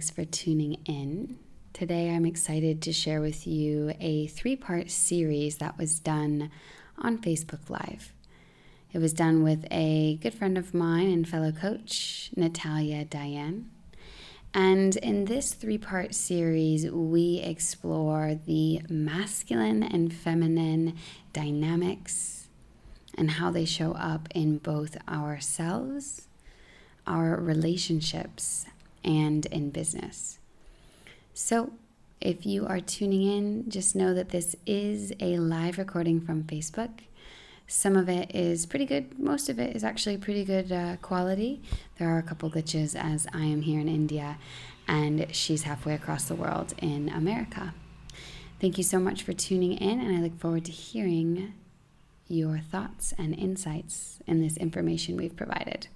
Thanks for tuning in. Today, I'm excited to share with you a three part series that was done on Facebook Live. It was done with a good friend of mine and fellow coach, Natalia Diane. And in this three part series, we explore the masculine and feminine dynamics and how they show up in both ourselves our relationships, and in business. So, if you are tuning in, just know that this is a live recording from Facebook. Some of it is pretty good, most of it is actually pretty good uh, quality. There are a couple glitches as I am here in India and she's halfway across the world in America. Thank you so much for tuning in, and I look forward to hearing your thoughts and insights in this information we've provided.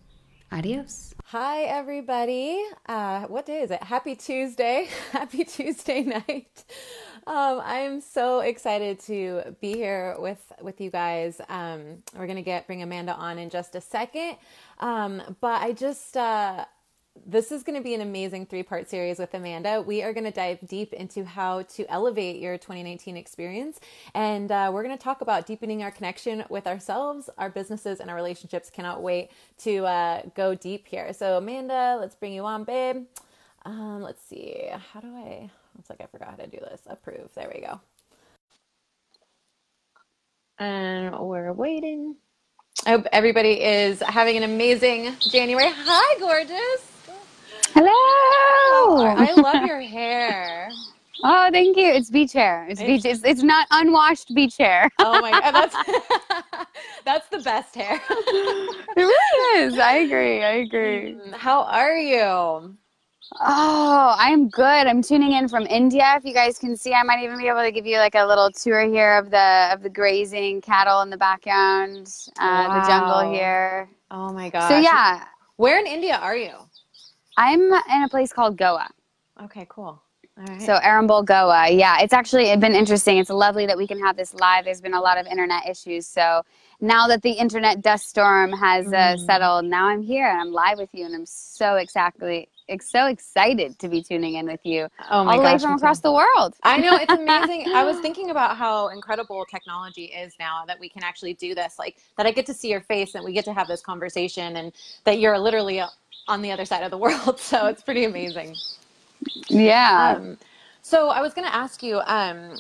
Adios. Hi, everybody. Uh, what day is it? Happy Tuesday. Happy Tuesday night. Um, I'm so excited to be here with, with you guys. Um, we're going to get bring Amanda on in just a second. Um, but I just, uh, this is going to be an amazing three part series with Amanda. We are going to dive deep into how to elevate your 2019 experience. And uh, we're going to talk about deepening our connection with ourselves, our businesses, and our relationships. Cannot wait to uh, go deep here. So, Amanda, let's bring you on, babe. Um, let's see. How do I? Looks like I forgot how to do this. Approve. There we go. And we're waiting. I hope everybody is having an amazing January. Hi, gorgeous. Hello. I love your hair. Oh, thank you. It's beach hair. It's beach. It's, it's not unwashed beach hair. Oh my god, that's that's the best hair. it really is. I agree. I agree. Mm, how are you? Oh, I'm good. I'm tuning in from India. If you guys can see, I might even be able to give you like a little tour here of the of the grazing cattle in the background, uh, wow. the jungle here. Oh my god. So yeah. Where in India are you? I'm in a place called Goa. Okay, cool. All right. So Arambol, Goa. Yeah, it's actually been interesting. It's lovely that we can have this live. There's been a lot of internet issues. So now that the internet dust storm has uh, mm. settled, now I'm here and I'm live with you, and I'm so exactly so excited to be tuning in with you oh my all the gosh, way from across the world. I know it's amazing. I was thinking about how incredible technology is now that we can actually do this. Like that I get to see your face and we get to have this conversation and that you're literally on the other side of the world. So it's pretty amazing. Yeah. Um, so I was going to ask you, um,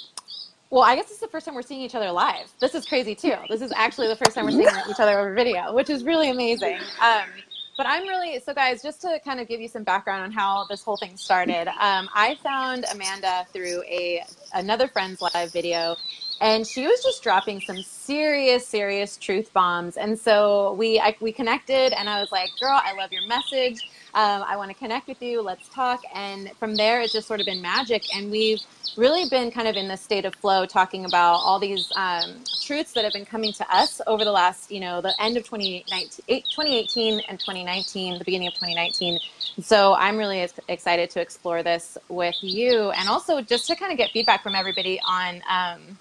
well, I guess it's the first time we're seeing each other live. This is crazy too. This is actually the first time we're seeing each other over video, which is really amazing. Um, but I'm really so, guys. Just to kind of give you some background on how this whole thing started, um, I found Amanda through a another friend's live video, and she was just dropping some serious, serious truth bombs. And so we I, we connected, and I was like, "Girl, I love your message. Um, I want to connect with you. Let's talk." And from there, it's just sort of been magic, and we've really been kind of in this state of flow, talking about all these um, truths that have been coming to us over the last, you know, the end of 2018 and 2019, the beginning of 2019. So I'm really excited to explore this with you, and also just to kind of get feedback from everybody on. Um,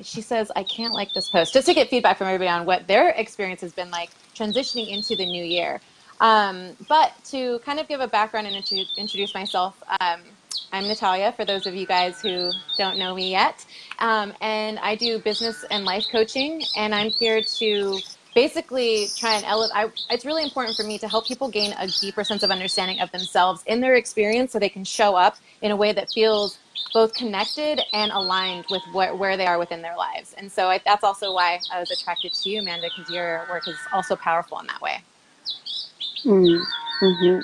she says, I can't like this post, just to get feedback from everybody on what their experience has been like transitioning into the new year. Um, but to kind of give a background and introduce, myself, um, I'm Natalia, for those of you guys who don't know me yet. Um, and I do business and life coaching, and I'm here to basically try and elevate. It's really important for me to help people gain a deeper sense of understanding of themselves in their experience so they can show up in a way that feels both connected and aligned with where, where they are within their lives. And so I, that's also why I was attracted to you, Amanda, because your work is also powerful in that way. Mm-hmm.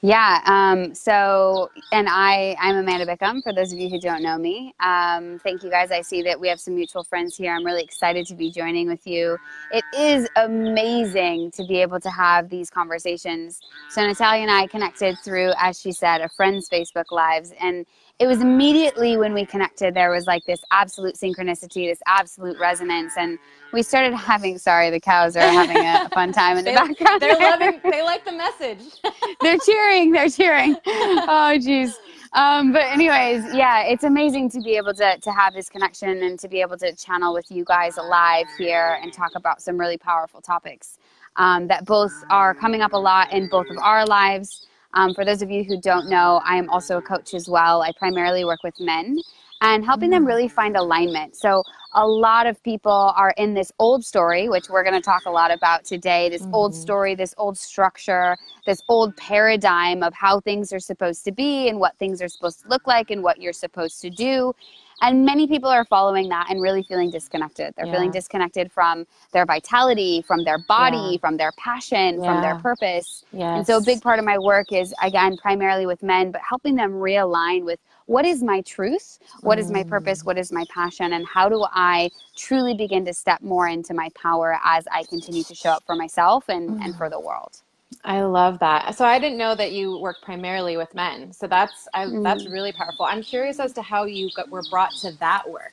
Yeah. Um, so, and I, I'm Amanda Bickham. For those of you who don't know me, um, thank you guys. I see that we have some mutual friends here. I'm really excited to be joining with you. It is amazing to be able to have these conversations. So, Natalia and I connected through, as she said, a friend's Facebook lives, and it was immediately when we connected, there was like this absolute synchronicity, this absolute resonance, and we started having. Sorry, the cows are having a fun time in the they, background. They're loving. They like the message. they're cheering. They're cheering. Oh, jeez Um, but anyways, yeah, it's amazing to be able to to have this connection and to be able to channel with you guys live here and talk about some really powerful topics um, that both are coming up a lot in both of our lives. Um, for those of you who don't know, I am also a coach as well. I primarily work with men and helping them really find alignment. So, a lot of people are in this old story, which we're going to talk a lot about today this mm-hmm. old story, this old structure, this old paradigm of how things are supposed to be and what things are supposed to look like and what you're supposed to do. And many people are following that and really feeling disconnected. They're yeah. feeling disconnected from their vitality, from their body, yeah. from their passion, yeah. from their purpose. Yes. And so a big part of my work is, again, primarily with men, but helping them realign with what is my truth? What is my purpose? Mm. What is my passion? And how do I truly begin to step more into my power as I continue to show up for myself and, mm. and for the world? I love that. So I didn't know that you work primarily with men. So that's I, mm. that's really powerful. I'm curious as to how you got, were brought to that work.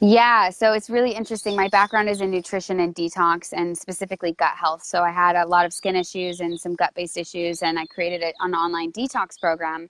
Yeah, so it's really interesting. My background is in nutrition and detox and specifically gut health. So I had a lot of skin issues and some gut based issues, and I created an online detox program.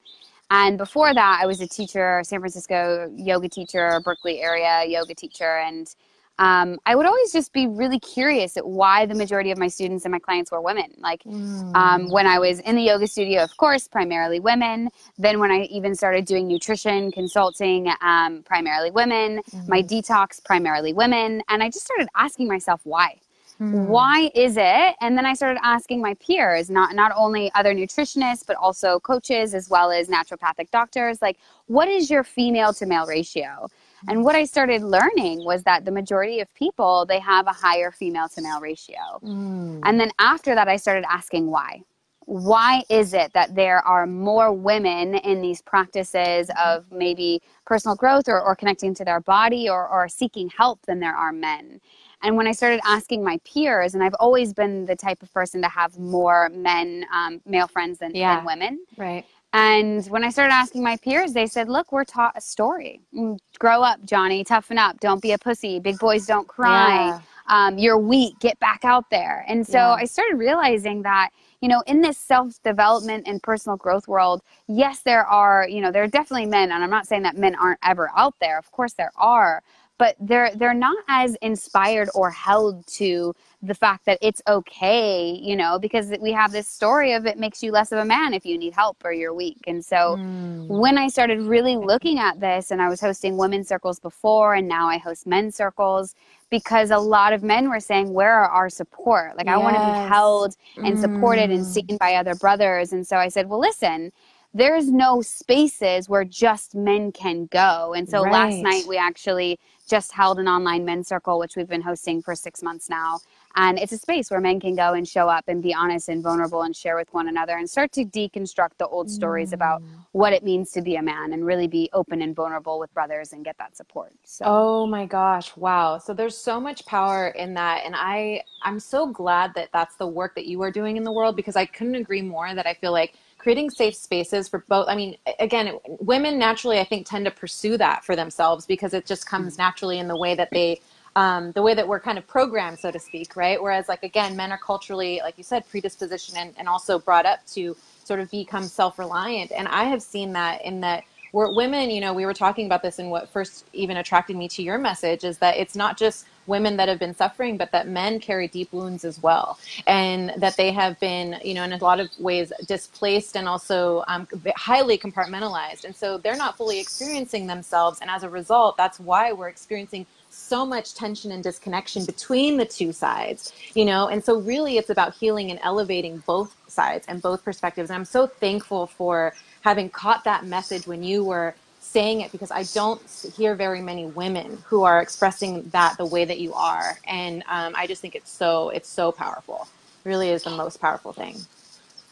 And before that, I was a teacher, San Francisco yoga teacher, Berkeley area yoga teacher, and um, I would always just be really curious at why the majority of my students and my clients were women. Like mm. um, when I was in the yoga studio, of course, primarily women. Then when I even started doing nutrition consulting, um, primarily women. Mm. My detox, primarily women. And I just started asking myself why. Mm. Why is it? And then I started asking my peers, not not only other nutritionists, but also coaches as well as naturopathic doctors, like what is your female to male ratio? And what I started learning was that the majority of people, they have a higher female to male ratio. Mm. And then after that, I started asking why. Why is it that there are more women in these practices of maybe personal growth or, or connecting to their body or, or seeking help than there are men? And when I started asking my peers, and I've always been the type of person to have more men, um, male friends than, yeah. than women. Right. And when I started asking my peers, they said, Look, we're taught a story. Mm, grow up, Johnny. Toughen up. Don't be a pussy. Big boys don't cry. Yeah. Um, you're weak. Get back out there. And so yeah. I started realizing that, you know, in this self development and personal growth world, yes, there are, you know, there are definitely men. And I'm not saying that men aren't ever out there. Of course, there are but they're they're not as inspired or held to the fact that it's okay you know because we have this story of it makes you less of a man if you need help or you're weak and so mm. when i started really looking at this and i was hosting women's circles before and now i host men's circles because a lot of men were saying where are our support like yes. i want to be held and supported mm. and seen by other brothers and so i said well listen there's no spaces where just men can go. And so right. last night we actually just held an online men's circle, which we've been hosting for six months now. And it's a space where men can go and show up and be honest and vulnerable and share with one another and start to deconstruct the old stories mm. about what it means to be a man and really be open and vulnerable with brothers and get that support. So Oh my gosh, wow. So there's so much power in that and I I'm so glad that that's the work that you are doing in the world because I couldn't agree more that I feel like creating safe spaces for both i mean again women naturally i think tend to pursue that for themselves because it just comes naturally in the way that they um, the way that we're kind of programmed so to speak right? Whereas like again men are culturally like you said predispositioned and, and also brought up to sort of become self-reliant. And i have seen that in that we're women you know we were talking about this and what first even attracted me to your message is that it's not just women that have been suffering, but that men carry deep wounds as well, and that they have been, you know, in a lot of ways displaced and also um, highly compartmentalized, and so they're not fully experiencing themselves, and as a result, that's why we're experiencing so much tension and disconnection between the two sides, you know, and so really it's about healing and elevating both sides and both perspectives. And I'm so thankful for having caught that message when you were saying it because I don't hear very many women who are expressing that the way that you are, and um, I just think it's so it's so powerful. It really is the most powerful thing.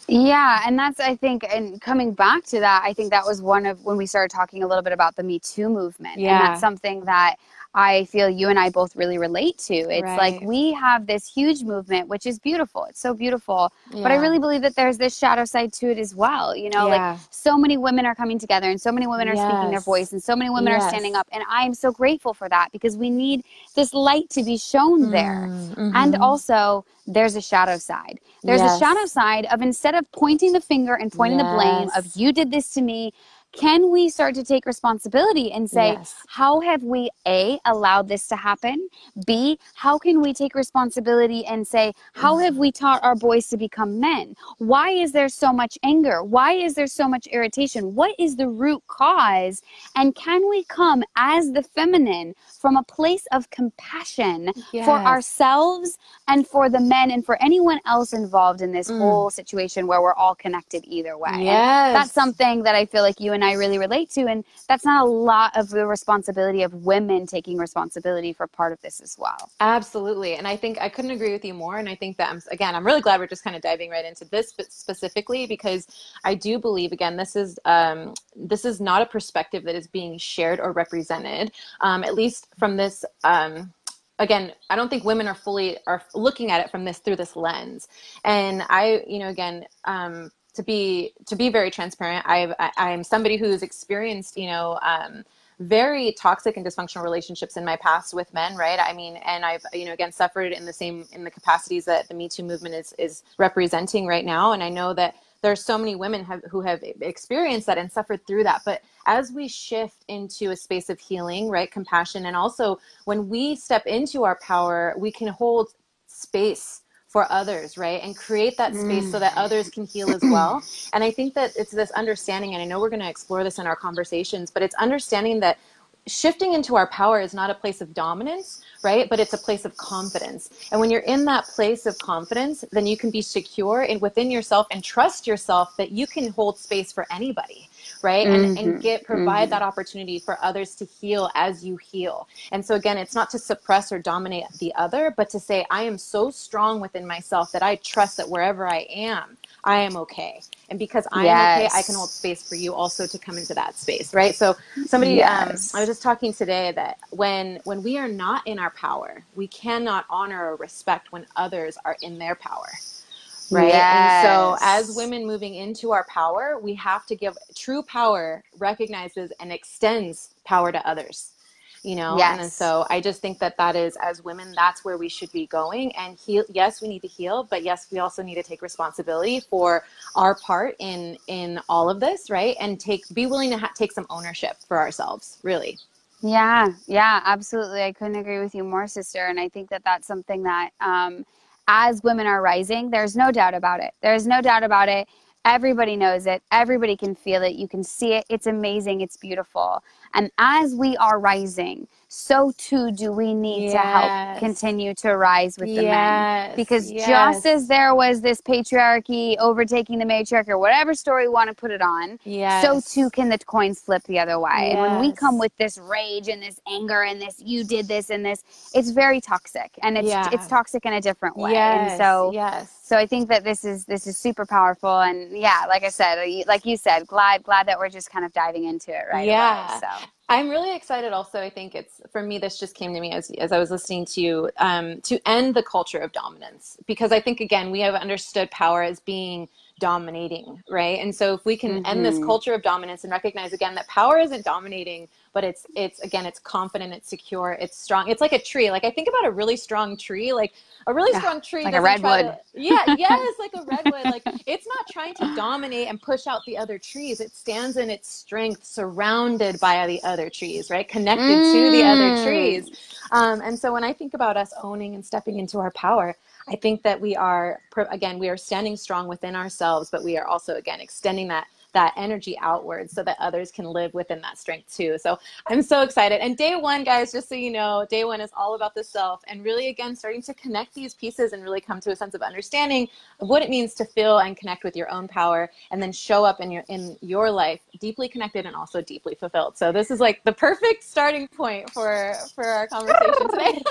Yeah, and that's I think, and coming back to that, I think that was one of when we started talking a little bit about the Me Too movement, Yeah. and that's something that I feel you and I both really relate to. It's like we have this huge movement, which is beautiful. It's so beautiful, but I really believe that there's this shadow side to it as well. You know, Yeah. like so many women are coming together, and so many women are speaking their voice, and so many women are standing up, and I am so grateful for that because we need this light to be shown there. Mm, And also, there's a shadow side. There's a shadow side of instead of pointing the finger and pointing the blame of you did this to me, can we start to take responsibility and say, Yes. how have we A, allowed this to happen? B, how can we take responsibility and say, how have we taught our boys to become men? Why is there so much anger? Why is there so much irritation? What is the root cause? And can we come as the feminine from a place of compassion for ourselves and for the men and for anyone else involved in this Mm. whole situation where we're all connected either way? And Yes. that's something that I feel like you and I really relate to. And that's not a lot of the responsibility of women taking responsibility for part of this as well. Absolutely. And I think I couldn't agree with you more. And I think that, I'm, again, I'm really glad we're just kind of diving right into this spe- specifically because I do believe, again, this is, um, this is not a perspective that is being shared or represented, um, at least from this, um, again i don't think women are fully are looking at it from this through this lens and i you know again um to be to be very transparent i've I, i'm somebody who's experienced you know um very toxic and dysfunctional relationships in my past with men right? I mean and i've you know again suffered in the same in the capacities that the me too movement is is representing right now. And i know that there are so many women have, who have experienced that and suffered through that. But as we shift into a space of healing right compassion and also when we step into our power we can hold space for others right and create that space so that others mm. can heal as well and i think that it's this understanding and i know we're going to explore this in our conversations but it's understanding that shifting into our power is not a place of dominance, right? But it's a place of confidence. And when you're in that place of confidence, then you can be secure in within yourself and trust yourself that you can hold space for anybody, right? And and Mhm, get provide that opportunity for others to heal as you heal. And so again, it's not to suppress or dominate the other, but to say I am so strong within myself that I trust that wherever I am, I am okay. And because I am okay, I can hold space for you also to come into that space, right? So somebody Yes. um, I was just talking today that when when we are not in our power, we cannot honor or respect when others are in their power. Right. And so as women moving into our power, we have to give true power recognizes and extends power to others. You know, Yes. and so I just think that that is as women, that's where we should be going and heal. Yes, we need to heal, but yes, we also need to take responsibility for our part in in all of this, right? And take be willing to ha- take some ownership for ourselves, really. Yeah, yeah, absolutely. I couldn't agree with you more, sister. And I think that that's something that, um, as women are rising, there's no doubt about it. There's no doubt about it. Everybody knows it. Everybody can feel it. You can see it. It's amazing. It's beautiful. And as we are rising, so too do we need to help continue to rise with the men. Because yes. just as there was this patriarchy overtaking the matriarch, or whatever story we want to put it on, Yes. so too can the coins flip the other way. And when we come with this rage and this anger and this you did this and this, it's very toxic. And it's Yeah. it's toxic in a different way. Yes, And so yes. so I think that this is this is super powerful and yeah, like I said, like you said, glad glad that we're just kind of diving into it right Yeah. away. So I'm really excited also. I think it's for me, this just came to me as, as I was listening to you um, to end the culture of dominance because I think, again, we have understood power as being dominating, right? And so if we can end this Mhm. culture of dominance and recognize again that power isn't dominating, but it's, it's again, it's confident, it's secure, it's strong. It's like a tree. Like I think about a really strong tree, like a really Yeah, strong tree. like a redwood. to- yeah, yes, like a redwood. Like it's not trying to dominate and push out the other trees. It stands in its strength, surrounded by the other trees, right? Connected to the other Mm. trees. Um, and so when I think about us owning and stepping into our power, I think that we are again we are standing strong within ourselves, but we are also again extending that that energy outward so that others can live within that strength too. So I'm so excited. And day one, guys, just so you know, day one is all about the self and really again starting to connect these pieces and really come to a sense of understanding of what it means to feel and connect with your own power and then show up in your in your life deeply connected and also deeply fulfilled. So this is like the perfect starting point for for our conversation today.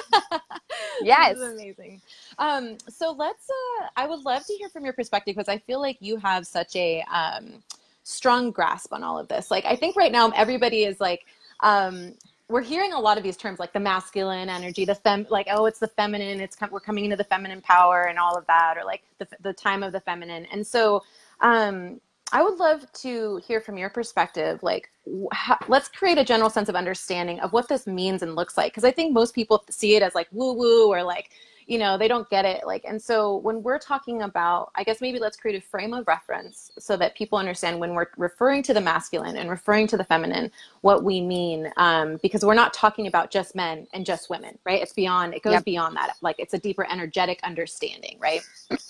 Yes. This is amazing. Um, so let's. Uh, I would love to hear from your perspective because I feel like you have such a um, strong grasp on all of this. Like I think right now everybody is like. Um, we're hearing a lot of these terms like the masculine energy, the fem, like oh, it's the feminine. It's we're coming into the feminine power and all of that, or like the the time of the feminine. And so, um, I would love to hear from your perspective. Like, how, let's create a general sense of understanding of what this means and looks like, because I think most people see it as like woo woo or like you know they don't get it like and so when we're talking about i guess maybe let's create a frame of reference so that people understand when we're referring to the masculine and referring to the feminine what we mean um, because we're not talking about just men and just women right it's beyond it goes yep. beyond that like it's a deeper energetic understanding right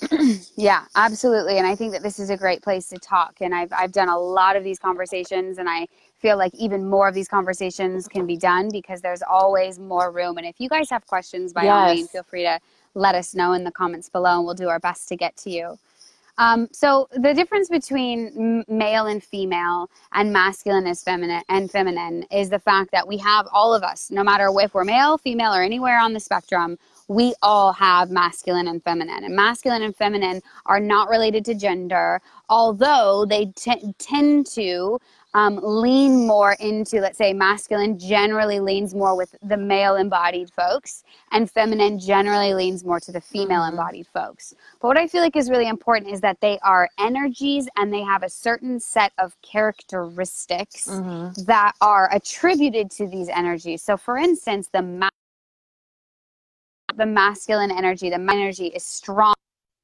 yeah absolutely and i think that this is a great place to talk and i've, I've done a lot of these conversations and i feel like even more of these conversations can be done because there's always more room. And if you guys have questions, by yes. all means, feel free to let us know in the comments below and we'll do our best to get to you. Um, so the difference between male and female and masculine is feminine and feminine is the fact that we have all of us, no matter if we're male, female, or anywhere on the spectrum, we all have masculine and feminine. And masculine and feminine are not related to gender, although they t- tend to um, lean more into, let's say, masculine generally leans more with the male embodied folks, and feminine generally leans more to the female mm-hmm. embodied folks. But what I feel like is really important is that they are energies and they have a certain set of characteristics mm-hmm. that are attributed to these energies. So, for instance, the ma- the masculine energy, the energy is strong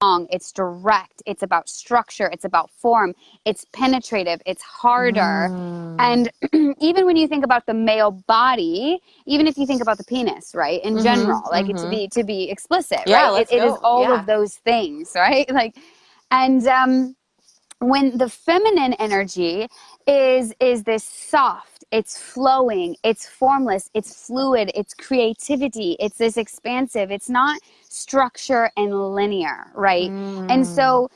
it's direct, it's about structure, it's about form, it's penetrative, it's harder. Mm. And even when you think about the male body, even if you think about the penis, right? In mm-hmm, general, like mm-hmm. to be to be explicit, yeah, right? It, it is all yeah. of those things, right? Like and um when the feminine energy is is this soft it's flowing, it's formless, it's fluid, it's creativity, it's this expansive. It's not structure and linear, right? Mm. And so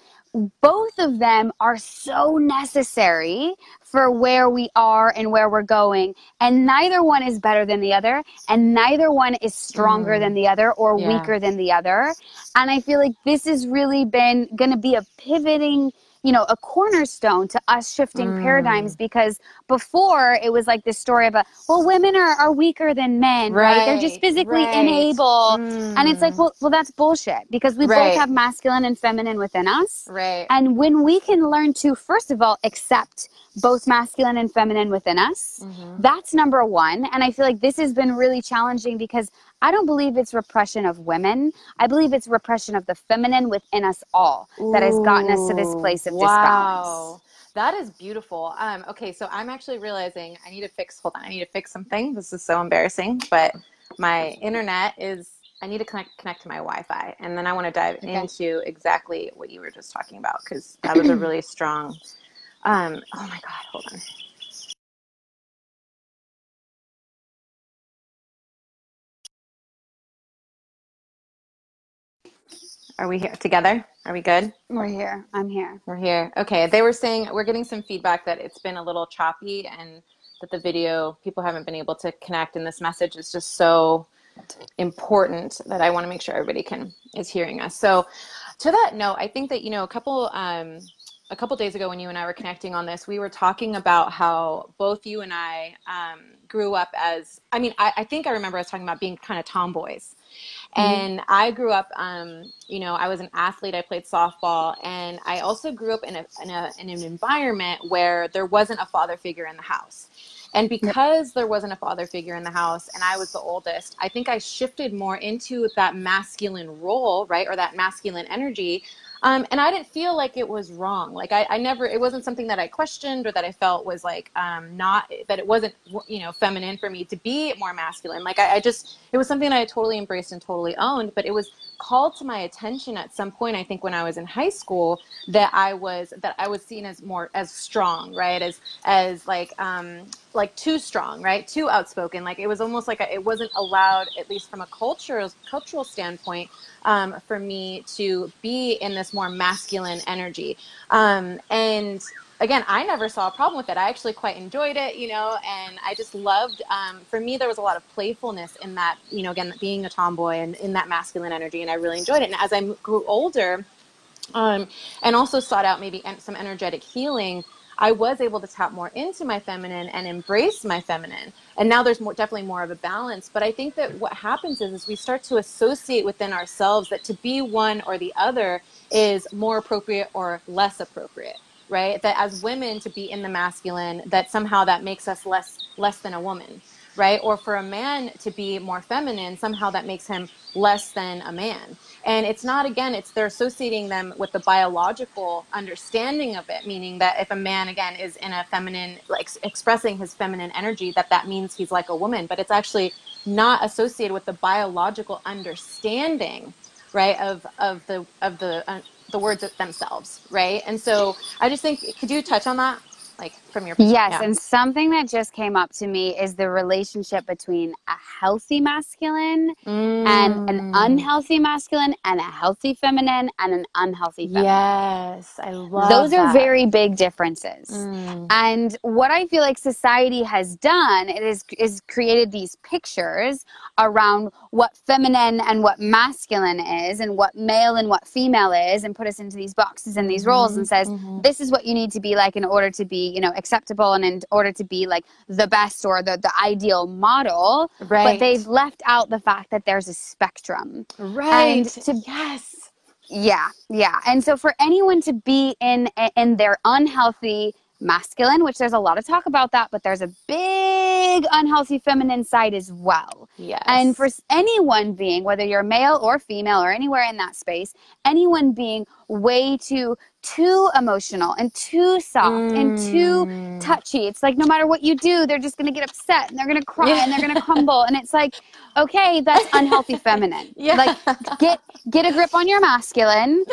both of them are so necessary for where we are and where we're going. And neither one is better than the other, and neither one is stronger mm. than the other or yeah. weaker than the other. And I feel like this has really been going to be a pivoting you know, a cornerstone to us shifting mm. paradigms because before it was like this story of a, well, women are, are weaker than men, right? right? They're just physically right. unable. Mm. And it's like, mm. well, well, that's bullshit because we right. both have masculine and feminine within us. Right. And when we can learn to, first of all, accept both masculine and feminine within us. Mm-hmm. That's number one. And I feel like this has been really challenging because I don't believe it's repression of women. I believe it's repression of the feminine within us all that has gotten us to this place of wow. disbalance. That is beautiful. Um, okay, so I'm actually realizing I need to fix. Hold on, I need to fix something. This is so embarrassing, but my internet is. I need to connect connect to my Wi-Fi, and then I want to dive okay. into exactly what you were just talking about because that was a really strong um, oh my God, hold on. Are we here together? Are we good? We're here. I'm here. We're here. Okay. They were saying we're getting some feedback that it's been a little choppy and that the video people haven't been able to connect and this message is just so important that I want to make sure everybody can is hearing us. So to that note, I think that you know a couple um, a couple days ago when you and I were connecting on this, we were talking about how both you and I um, grew up as, I mean, I, I, think I remember us talking about being kind of tomboys. Mm-hmm. And I grew up, um, you know, I was an athlete, I played softball, and I also grew up in, a, in, a, in an environment where there wasn't a father figure in the house. And because there wasn't a father figure in the house and I was the oldest, I think I shifted more into that masculine role, right? Or that masculine energy um, and I didn't feel like it was wrong. Like I, I never, it wasn't something that I questioned or that I felt was like um, not that it wasn't, you know, feminine for me to be more masculine. Like I, I just, it was something that I totally embraced and totally owned. But it was called to my attention at some point. I think when I was in high school, that I was that I was seen as more as strong, right? As as like um, like too strong, right? Too outspoken. Like it was almost like a, it wasn't allowed, at least from a cultural cultural standpoint, um, for me to be in this more masculine energy. Um, and again, I never saw a problem with it. I actually quite enjoyed it, you know, and I just loved. Um, for me, there was a lot of playfulness in that, you know, again, being a tomboy and in that masculine energy, and I really enjoyed it. And as I grew older, um, and also sought out maybe some energetic healing, I was able to tap more into my feminine and embrace my feminine. And now there's more, definitely more of a balance. But I think that what happens is, is we start to associate within ourselves that to be one or the other is more appropriate or less appropriate right that as women to be in the masculine that somehow that makes us less less than a woman right or for a man to be more feminine somehow that makes him less than a man and it's not again it's they're associating them with the biological understanding of it meaning that if a man again is in a feminine like expressing his feminine energy that that means he's like a woman but it's actually not associated with the biological understanding right of of the of the uh, the words themselves, right? And so I just think, could you touch on that? Like from your yes, yeah. and something that just came up to me is the relationship between a healthy masculine mm. and an mm. unhealthy masculine, and a healthy feminine and an unhealthy feminine. Yes, I love those that. are very big differences. Mm. And what I feel like society has done it is is created these pictures around what feminine and what masculine is and what male and what female is and put us into these boxes and these roles and says mm-hmm. this is what you need to be like in order to be you know acceptable and in order to be like the best or the, the ideal model right. but they've left out the fact that there's a spectrum. Right. and to yes. Yeah yeah. And so for anyone to be in in their unhealthy masculine, which there's a lot of talk about that, but there's a big unhealthy feminine side as well. Yes. And for anyone being, whether you're male or female or anywhere in that space, anyone being way too too emotional and too soft mm. and too mm. touchy. It's like no matter what you do, they're just gonna get upset and they're gonna cry yeah. and they're gonna crumble. And it's like, okay, that's unhealthy feminine. Yeah. Like get get a grip on your masculine,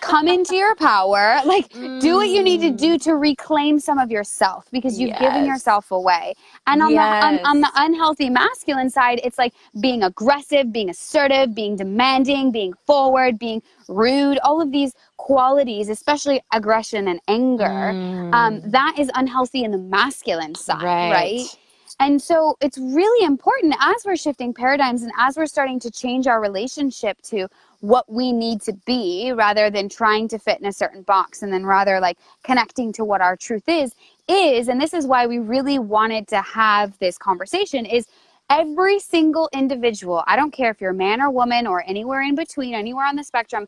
come into your power, like mm. do what you need to do to reclaim some of yourself because you've yes. given yourself away. And on yes. the on, on the unhealthy masculine side, it's like being aggressive, being assertive, being demanding, being forward, being rude, all of these qualities, especially aggression and anger, mm. um, that is unhealthy in the masculine side, right. right? And so it's really important as we're shifting paradigms and as we're starting to change our relationship to what we need to be rather than trying to fit in a certain box and then rather like connecting to what our truth is is and this is why we really wanted to have this conversation is every single individual, I don't care if you're a man or woman or anywhere in between, anywhere on the spectrum,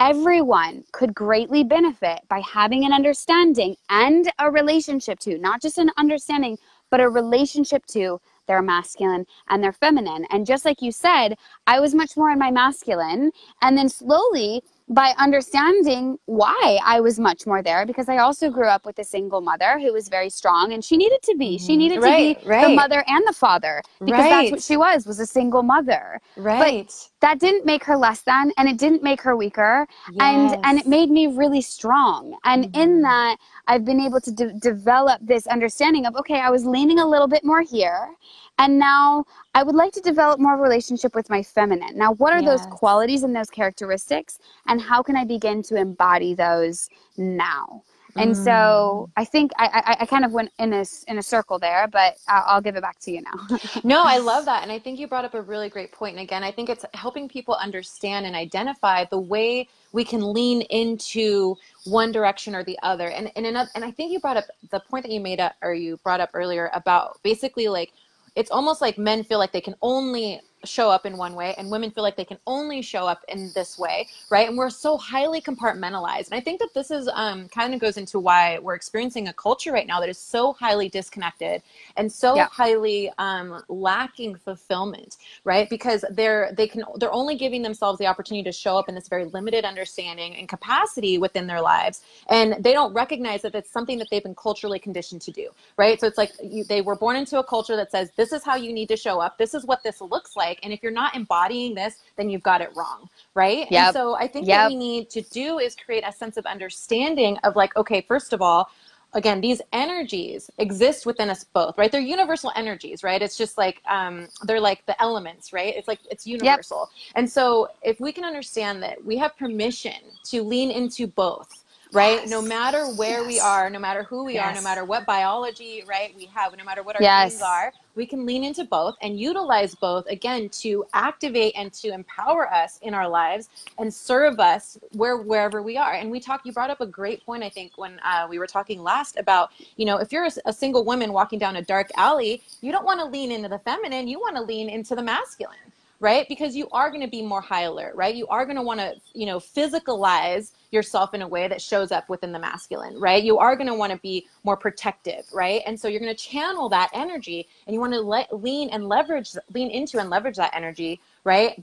everyone could greatly benefit by having an understanding and a relationship to, not just an understanding, but a relationship to their masculine and their feminine. And just like you said, I was much more in my masculine. And then slowly, by understanding why I was much more there because I also grew up with a single mother who was very strong and she needed to be. She mm-hmm. needed right, to be right. the mother and the father because right. that's what she was, was a single mother. Right. But that didn't make her less than and it didn't make her weaker yes. and and it made me really strong. And mm-hmm. in that I've been able to de- develop this understanding of okay, I was leaning a little bit more here and now I would like to develop more relationship with my feminine. Now, what are yes. those qualities and those characteristics? And how can I begin to embody those now? And mm. so I think I, I, I, kind of went in a, in a circle there, but I'll, I'll give it back to you now. no, I love that. And I think you brought up a really great point. And again, I think it's helping people understand and identify the way we can lean into one direction or the other. And, and, another, and I think you brought up the point that you made up or you brought up earlier about basically like it's almost like men feel like they can only show up in one way and women feel like they can only show up in this way right? And we're so highly compartmentalized. And i think that this is um, kind of goes into why we're experiencing a culture right now that is so highly disconnected and so yeah. highly um, lacking fulfillment right? Because they're they can they're only giving themselves the opportunity to show up in this very limited understanding and capacity within their lives. And they don't recognize that it's something that they've been culturally conditioned to do right? So it's like you, they were born into a culture that says this is how you need to show up. This is what this looks like like. And if you're not embodying this, then you've got it wrong. Right. Yep. And so I think yep. what we need to do is create a sense of understanding of like, okay, first of all, again these energies exist within us both right they're universal energies right it's just like um, they're like the elements right it's like it's universal yep. and so if we can understand that we have permission to lean into both right? Yes. No matter where yes. we are, no matter who we yes. are, no matter what biology, right, we have, no matter what our yes. genes are, we can lean into both and utilize both again to activate and to empower us in our lives and serve us where wherever we are. And we talk. You brought up a great point, I think, when uh, we were talking last about, you know, if you're a, a single woman walking down a dark alley, you don't want to lean into the feminine. You want to lean into the masculine right? Because you are going to be more high alert, right? You are going to want to, you know, physicalize yourself in a way that shows up within the masculine, right? You are going to want to be more protective, right? And so you're going to channel that energy and you want to lean and leverage, lean into and leverage that energy, right?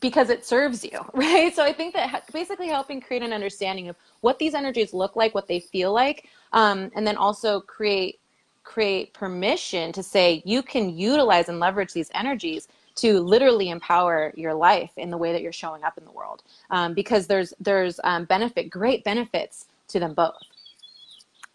Because it serves you, right? So I think that basically helping create an understanding of what these energies look like, what they feel like, um, and then also create create permission to say you can utilize and leverage these energies to literally empower your life in the way that you're showing up in the world um, because there's there's um, benefit great benefits to them both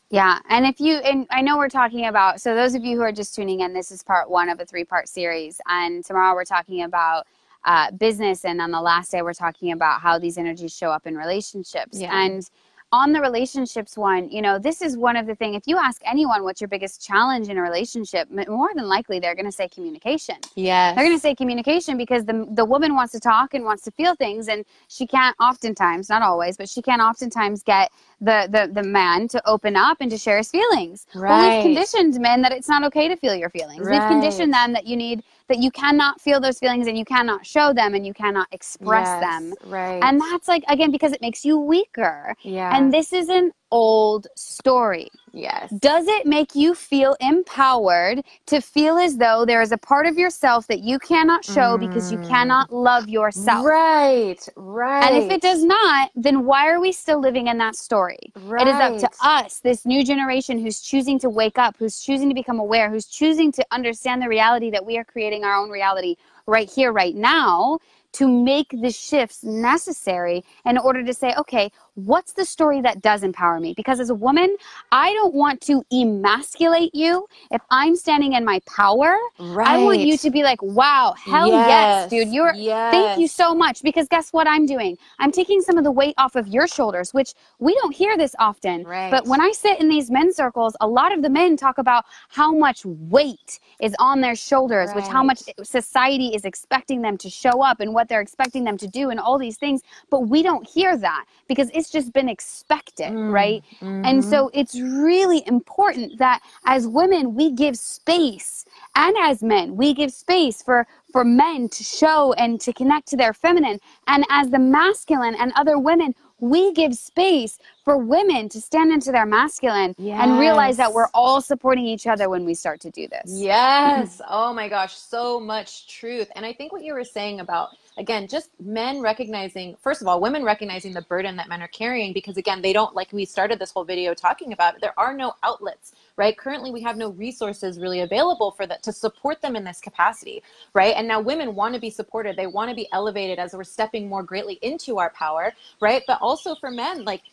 yeah and if you and i know we're talking about so those of you who are just tuning in this is part one of a three part series and tomorrow we're talking about uh, business and on the last day we're talking about how these energies show up in relationships yeah. and on the relationships one, you know, this is one of the thing. If you ask anyone what's your biggest challenge in a relationship, more than likely they're going to say communication. Yeah, they're going to say communication because the the woman wants to talk and wants to feel things, and she can't oftentimes, not always, but she can't oftentimes get the the the man to open up and to share his feelings. Right. Well, we've conditioned men that it's not okay to feel your feelings. Right. We've conditioned them that you need that you cannot feel those feelings and you cannot show them and you cannot express yes, them. Right. And that's like again because it makes you weaker. Yeah. And this is an old story. Yes. Does it make you feel empowered to feel as though there is a part of yourself that you cannot show mm. because you mm. cannot love yourself? Right, right. And if it does not, then why are we still living in that story? Right. It is up to us, this new generation who's choosing to wake up, who's choosing to become aware, who's choosing to understand the reality that we are creating our own reality right here, right now, to make the shifts necessary in order to say, okay, what's the story that does empower me? Because as a woman, I don't want to emasculate you. If I'm standing in my power, right. I want you to be like, wow, hell yes, yes dude. You're yes. thank you so much. Because guess what I'm doing? I'm taking some of the weight off of your shoulders, which we don't hear this often. Right. But when I sit in these men's circles, a lot of the men talk about how much weight is on their shoulders, right. which how much society is expecting them to show up and what they're expecting them to do and all these things. But we don't hear that because it's just been expected, mm, right? Mm-hmm. And so it's really important that as women, we give space and as men, we give space for for men to show and to connect to their feminine. And as the masculine and other women, we give space for women to stand into their masculine yes. and realize that we're all supporting each other when we start to do this. Yes. oh my gosh, so much truth. And I think what you were saying about again just men recognizing first of all women recognizing the burden that men are carrying because again they don't like we started this whole video talking about there are no outlets right? Currently we have no resources really available for that to support them in this capacity right? And now women want to be supported. They want to be elevated as we're stepping more greatly into our power right? But also for men like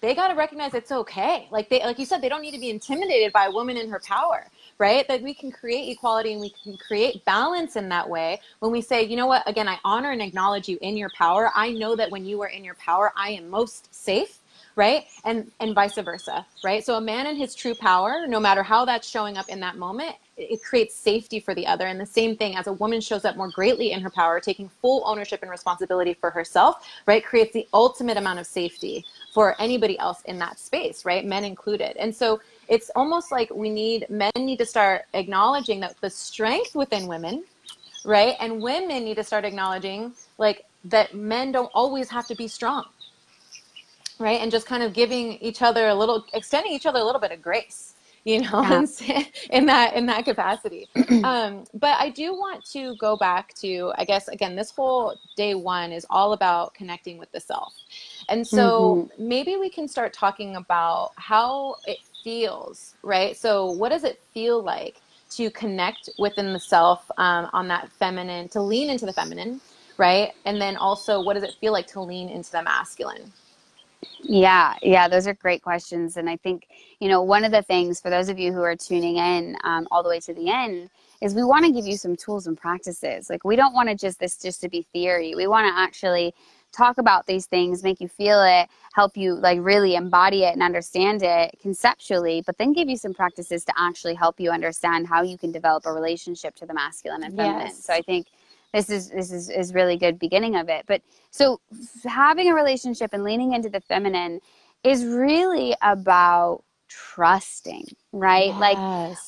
they got to recognize it's okay. Like they like you said they don't need to be intimidated by a woman in her power right? That we can create equality and we can create balance in that way. When we say you know what? Again i honor and acknowledge you in your power. I know that when you are in your power i am most safe right? And and vice versa right? So a man in his true power no matter how that's showing up in that moment it creates safety for the other. And the same thing as a woman shows up more greatly in her power, taking full ownership and responsibility for herself, right, creates the ultimate amount of safety for anybody else in that space, right, men included. And so it's almost like we need, men need to start acknowledging that the strength within women, right, and women need to start acknowledging like that men don't always have to be strong right and just kind of giving each other a little extending each other a little bit of grace you know, yeah. in that in that capacity. um, but I do want to go back to, I guess, again, this whole day one is all about connecting with the self, and so mm-hmm. maybe we can start talking about how it feels, right? So, what does it feel like to connect within the self um, on that feminine, to lean into the feminine, right? And then also, what does it feel like to lean into the masculine? Yeah, yeah, those are great questions. And I think, you know, one of the things for those of you who are tuning in um, all the way to the end is we want to give you some tools and practices. Like, we don't want to just this just to be theory. We want to actually talk about these things, make you feel it, help you like really embody it and understand it conceptually, but then give you some practices to actually help you understand how you can develop a relationship to the masculine and feminine. Yes. So I think this is this is is really good beginning of it. But so having a relationship and leaning into the feminine is really about trusting right yes. like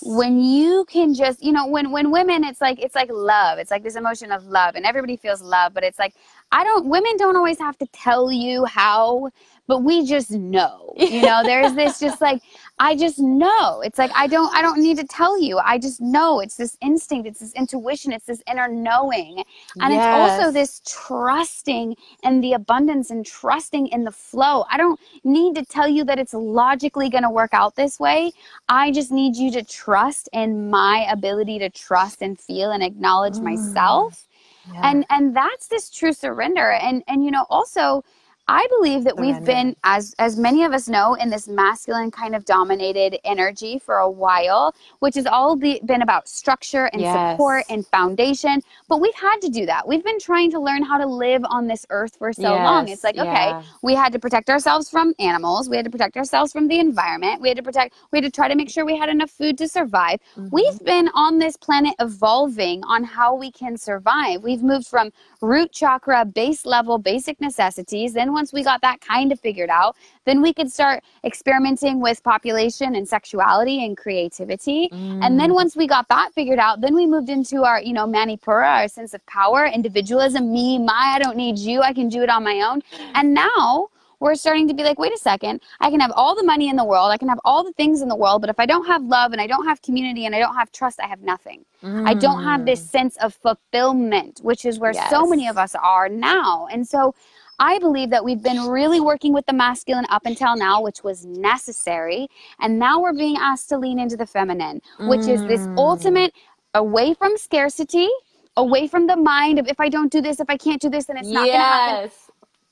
when you can just you know when when women it's like it's like love it's like this emotion of love and everybody feels love but it's like i don't women don't always have to tell you how but we just know you know there's this just like i just know. It's like i don't i don't need to tell you. I just know. It's this instinct. It's this intuition. It's this inner knowing. And yes. it's also this trusting and the abundance and trusting in the flow. I don't need to tell you that it's logically going to work out this way. I just need you to trust in my ability to trust and feel and acknowledge mm. myself. Yeah. and and that's this true surrender. And and you know also I believe that we've been, as as many of us know, in this masculine kind of dominated energy for a while, which has all be, been about structure and yes. support and foundation. But we've had to do that. We've been trying to learn how to live on this earth for so yes. long. It's like, okay, yeah. we had to protect ourselves from animals. We had to protect ourselves from the environment. We had to protect. We had to try to make sure we had enough food to survive. Mm-hmm. We've been on this planet evolving on how we can survive. We've moved from root chakra, base level, basic necessities. Then once we got that kind of figured out, then we could start experimenting with population and sexuality and creativity. Mm. And then mm. once we got that figured out, then we moved into our, you know, Manipura, our sense of power, individualism, me, my, I don't need you, I can do it on my own. And now we're starting to be like, wait a second, I can have all the money in the world, I can have all the things in the world, but if I don't have love and I don't have community and I don't have trust, I have nothing. Mm. I don't have this mm. sense of fulfillment, which is where yes. so many of us are now. And so I believe that we've been really working with the masculine up until now, which was necessary. And now we're being asked to lean into the feminine, which mm. is this mm. ultimate away from scarcity, away from the mind of if I don't do this, if I can't do this, then it's not yes. going to happen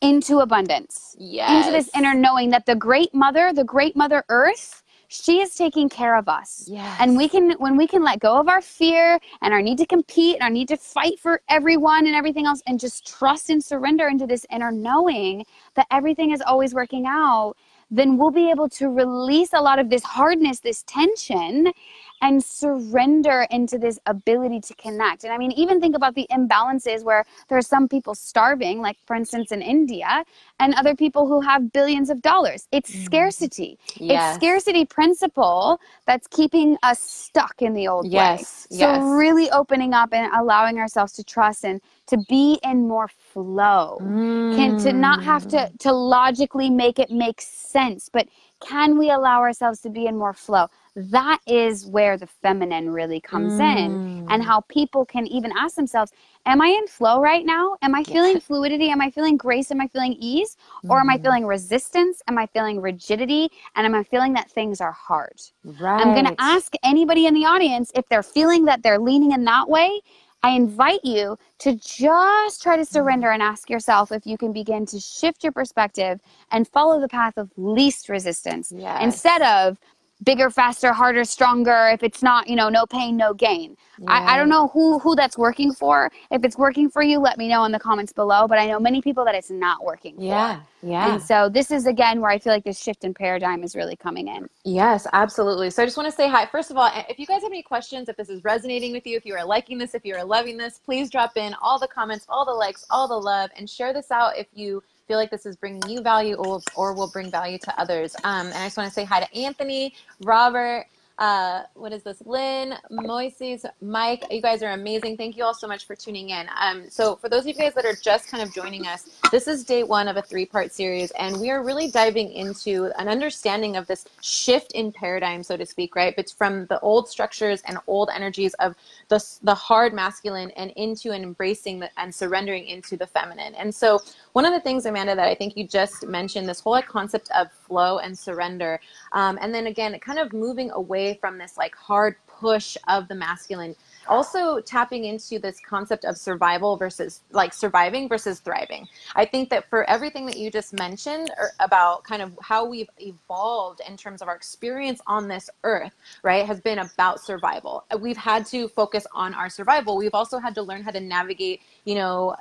into abundance. Yes. Into this inner knowing that the great mother, the great mother earth, she is taking care of us. Yes. And we can when we can let go of our fear and our need to compete and our need to fight for everyone and everything else and just trust and surrender into this inner knowing that everything is always working out, then we'll be able to release a lot of this hardness, this tension and surrender into this ability to connect. And I mean, even think about the imbalances where there are some people starving, like for instance in India, and other people who have billions of dollars. It's mm-hmm. scarcity. Yes. It's scarcity principle that's keeping us stuck in the old yes. way. So yes. really opening up and allowing ourselves to trust and to be in more flow. Mm. Can to not have to mm. to logically make it make sense, but can we allow ourselves to be in more flow? That is where the feminine really comes mm. in and how people can even ask themselves am i in flow right now am i feeling fluidity am i feeling grace am i feeling ease mm. or am i mm-hmm. feeling resistance am i feeling rigidity and am i feeling that things are hard right. i'm going to ask anybody in the audience if they're feeling that they're leaning in that way I invite you to just try to surrender and ask yourself if you can begin to shift your perspective and follow the path of least resistance yes. instead of bigger, faster, harder, stronger. If it's not, you know, no pain, no gain. Yeah. I, I don't know who who that's working for. If it's working for you, let me know in the comments below. But I know many people that it's not working yeah, for. Yeah. And so this is again where I feel like this shift in paradigm is really coming in. Yes, absolutely. So I just want to say hi. First of all, if you guys have any questions, if this is resonating with you, if you are liking this, if you are loving this, please drop in all the comments, all the likes, all the love, and share this out if you feel like this is bringing you value or, or will bring value to others. Um, and I just want to say hi to Anthony, Robert, uh, what is this? Lynn, Moises, Mike, you guys are amazing. Thank you all so much for tuning in. Um, so for those of you guys that are just kind of joining us, this is day one of a three-part series, and we are really diving into an understanding of this shift in paradigm, so to speak, right? It's from the old structures and old energies of the, the hard masculine and into and embracing the, and surrendering into the feminine. And so one of the things, Amanda, that I think you just mentioned, this whole concept of flow and surrender, um, and then again, kind of moving away from this like hard push of the masculine also tapping into this concept of survival versus like surviving versus thriving. I think that for everything that you just mentioned er, about kind of how we've evolved in terms of our experience on this earth, right, has been about survival. We've had to focus on our survival. We've also had to learn how to navigate, you know,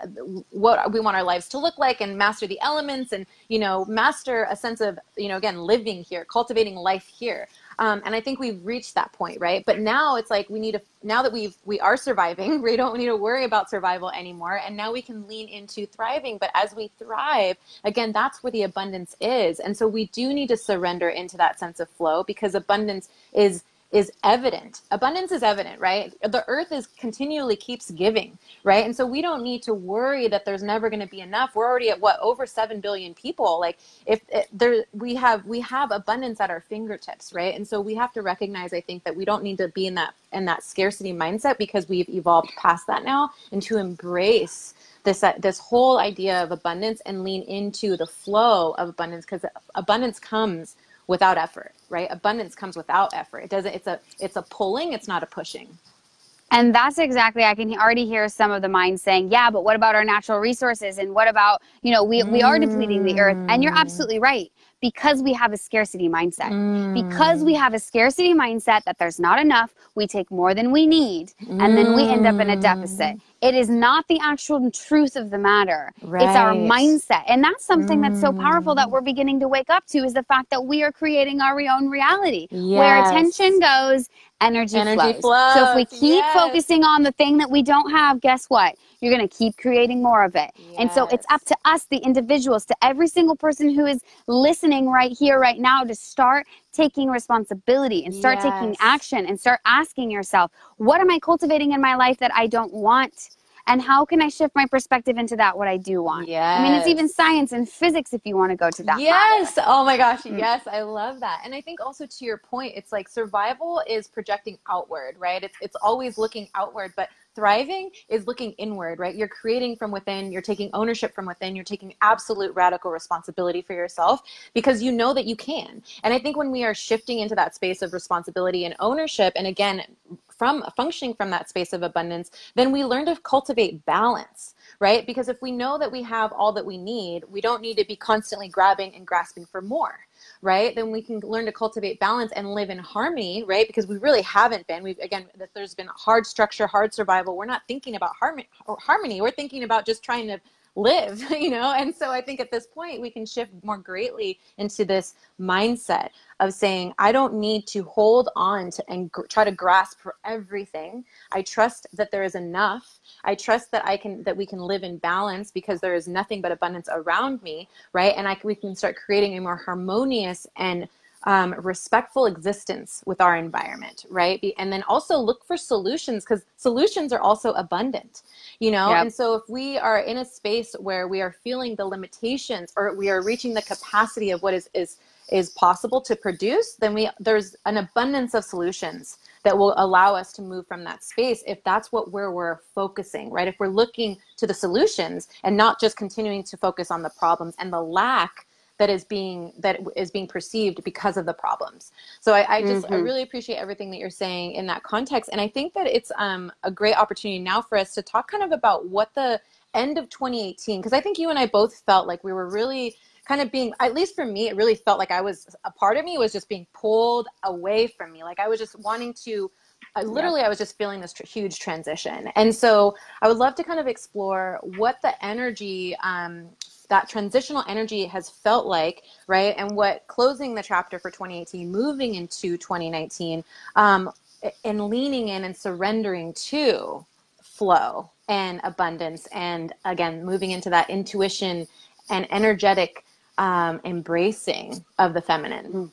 what we want our lives to look like and master the elements and, you know, master a sense of, you know, again, living here, cultivating life here. Um, and I think we've reached that point, right? But now it's like we need to now that we've we are surviving, we don't need to worry about survival anymore, and now we can lean into thriving. But as we thrive, again, that's where the abundance is, and so we do need to surrender into that sense of flow because abundance is is evident. Abundance is evident, right? The earth is continually keeps giving, right? And so we don't need to worry that there's never going to be enough. We're already at what over 7 billion people. Like if it, eh, there we have we have abundance at our fingertips, right? And so we have to recognize I think that we don't need to be in that in that scarcity mindset because we've evolved past that now and to embrace this uh, this whole idea of abundance and lean into the flow of abundance because abundance comes without effort, right? Abundance comes without effort. It doesn't, it's a, it's a pulling, it's not a pushing. And that's exactly, I can already hear some of the minds saying, yeah, but what about our natural resources? And what about, you know, we, we are depleting the earth. And you're absolutely right because we have a scarcity mindset. Mm. Because we have a scarcity mindset that there's not enough, we take more than we need, and then we end up in a deficit. Mm. It is not the actual truth of the matter. Right. It's our mindset. And that's something mm. that's so powerful that we're beginning to wake up to is the fact that we are creating our own reality. Yes. Where attention goes, energy, energy flows. flows. So if we keep yes. focusing on the thing that we don't have, guess what? You're going to keep creating more of it. Yes. And so it's up to us, the individuals, to every single person who is listening right here, right now, to start taking responsibility and start yes. taking action and start asking yourself, what am I cultivating in my life that I don't want? and how can I shift my perspective into that what I do want? Yeah. I mean, it's even science and physics if you want to go to that. Yes. Oh my gosh. Mm-hmm. Yes, I love that. And I think also to your point, it's like survival is projecting outward, right? It's it's always looking outward, but thriving is looking inward, right? You're creating from within, you're taking ownership from within, you're taking absolute radical responsibility for yourself because you know that you can. And I think when we are shifting into that space of responsibility and ownership, and again, from functioning from that space of abundance, then we learn to cultivate balance, right? Because if we know that we have all that we need, we don't need to be constantly grabbing and grasping for more right? Then we can learn to cultivate balance and live in harmony right? Because we really haven't been. We've again there's been hard structure hard survival. We're not thinking about harmony harmony. We're thinking about just trying to live you know? And so i think at this point we can shift more greatly into this mindset of saying i don't need to hold on to and gr- try to grasp for everything. I trust that there is enough. I trust that i can that we can live in balance because there is nothing but abundance around me right? And i we can start creating a more harmonious and um, respectful existence with our environment, right? And then also look for solutions because solutions are also abundant, you know? Yep. And so if we are in a space where we are feeling the limitations or we are reaching the capacity of what is, is, is possible to produce, then we there's an abundance of solutions that will allow us to move from that space if that's what where we're focusing, right? If we're looking to the solutions and not just continuing to focus on the problems and the lack that is being that is being perceived because of the problems. So i, I just mm-hmm. i really appreciate everything that you're saying in that context and i think that it's um, a great opportunity now for us to talk kind of about what the end of 2018 because i think you and i both felt like we were really kind of being at least for me it really felt like i was a part of me was just being pulled away from me. Like i was just wanting to I, literally i was just feeling this tr- huge transition. And so i would love to kind of explore what the energy um, that transitional energy has felt like, right? And what closing the chapter for 2018, moving into 2019, um, and leaning in and surrendering to flow and abundance, and again, moving into that intuition and energetic um, embracing of the feminine.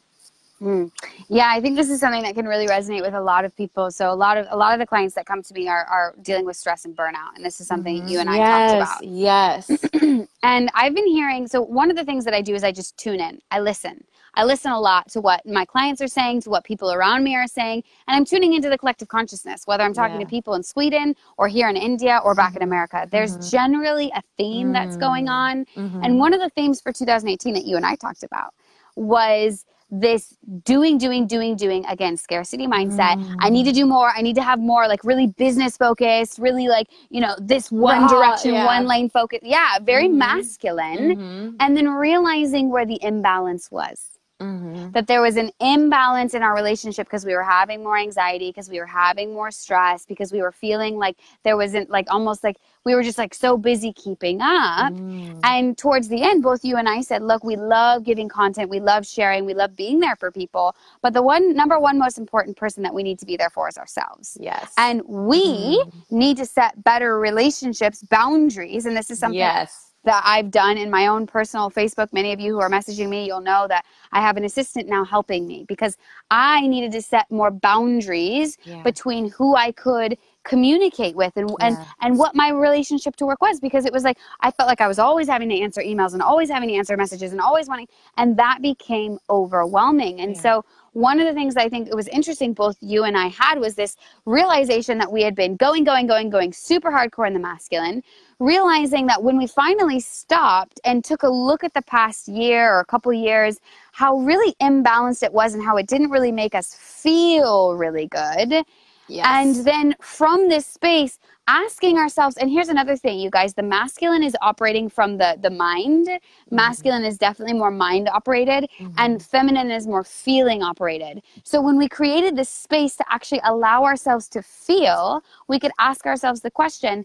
Mm. Yeah, I think this is something that can really resonate with a lot of people. So a lot of a lot of the clients that come to me are, are dealing with stress and burnout, and this is something mm-hmm. you and I yes, talked about. Yes. and I've been hearing. So one of the things that I do is I just tune in. I listen. I listen a lot to what my clients are saying, to what people around me are saying, and I'm tuning into the collective consciousness, whether I'm talking yeah. to people in Sweden or here in India or back mm-hmm. in America. There's mm-hmm. generally a theme that's going mm-hmm. on. And mm-hmm. one of the themes for 2018 that you and I talked about was this doing, doing, doing, doing again, scarcity mindset. Mm. I need to do more. I need to have more like really business focused, really like, you know, this one Raw, direction, yeah. one lane focus. Yeah, very mm-hmm. masculine. Mm-hmm. And then realizing where the imbalance was. Mm-hmm. That there was an imbalance in our relationship because we were having more anxiety, because we were having more stress, because we were feeling like there wasn't like almost like we were just like so busy keeping up. Mm. And towards the end, both you and I said, look, we love giving content, we love sharing, we love being there for people. But the one number one most important person that we need to be there for is ourselves. Yes. And we mm. need to set better relationships, boundaries. And this is something yes that I've done in my own personal Facebook. Many of you who are messaging me, you'll know that I have an assistant now helping me because I needed to set more boundaries yeah. between who I could communicate with and, and and what my relationship to work was because it was like I felt like I was always having to answer emails and always having to answer messages and always wanting and that became overwhelming. And yeah. so one of the things I think it was interesting both you and I had was this realization that we had been going, going, going, going super hardcore in the masculine, realizing that when we finally stopped and took a look at the past year or a couple years, how really imbalanced it was and how it didn't really make us feel really good. Yes. And then from this space, asking ourselves and here's another thing you guys the masculine is operating from the the mind mm-hmm. masculine is definitely more mind operated mm-hmm. and feminine is more feeling operated so when we created this space to actually allow ourselves to feel we could ask ourselves the question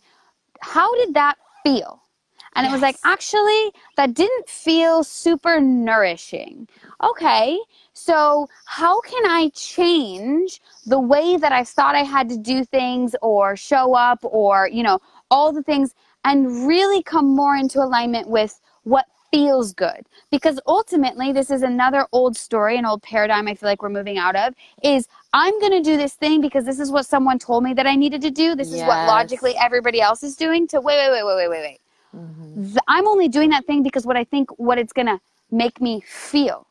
how did that feel and yes. it was like actually that didn't feel super nourishing okay so, how can I change the way that I thought I had to do things or show up or, you know, all the things and really come more into alignment with what feels good? Because ultimately, this is another old story, an old paradigm I feel like we're moving out of is I'm going to do this thing because this is what someone told me that I needed to do. This yes. is what logically everybody else is doing to wait, wait, wait, wait, wait, wait, wait. Mm-hmm. I'm only doing that thing because what I think what it's going to make me feel.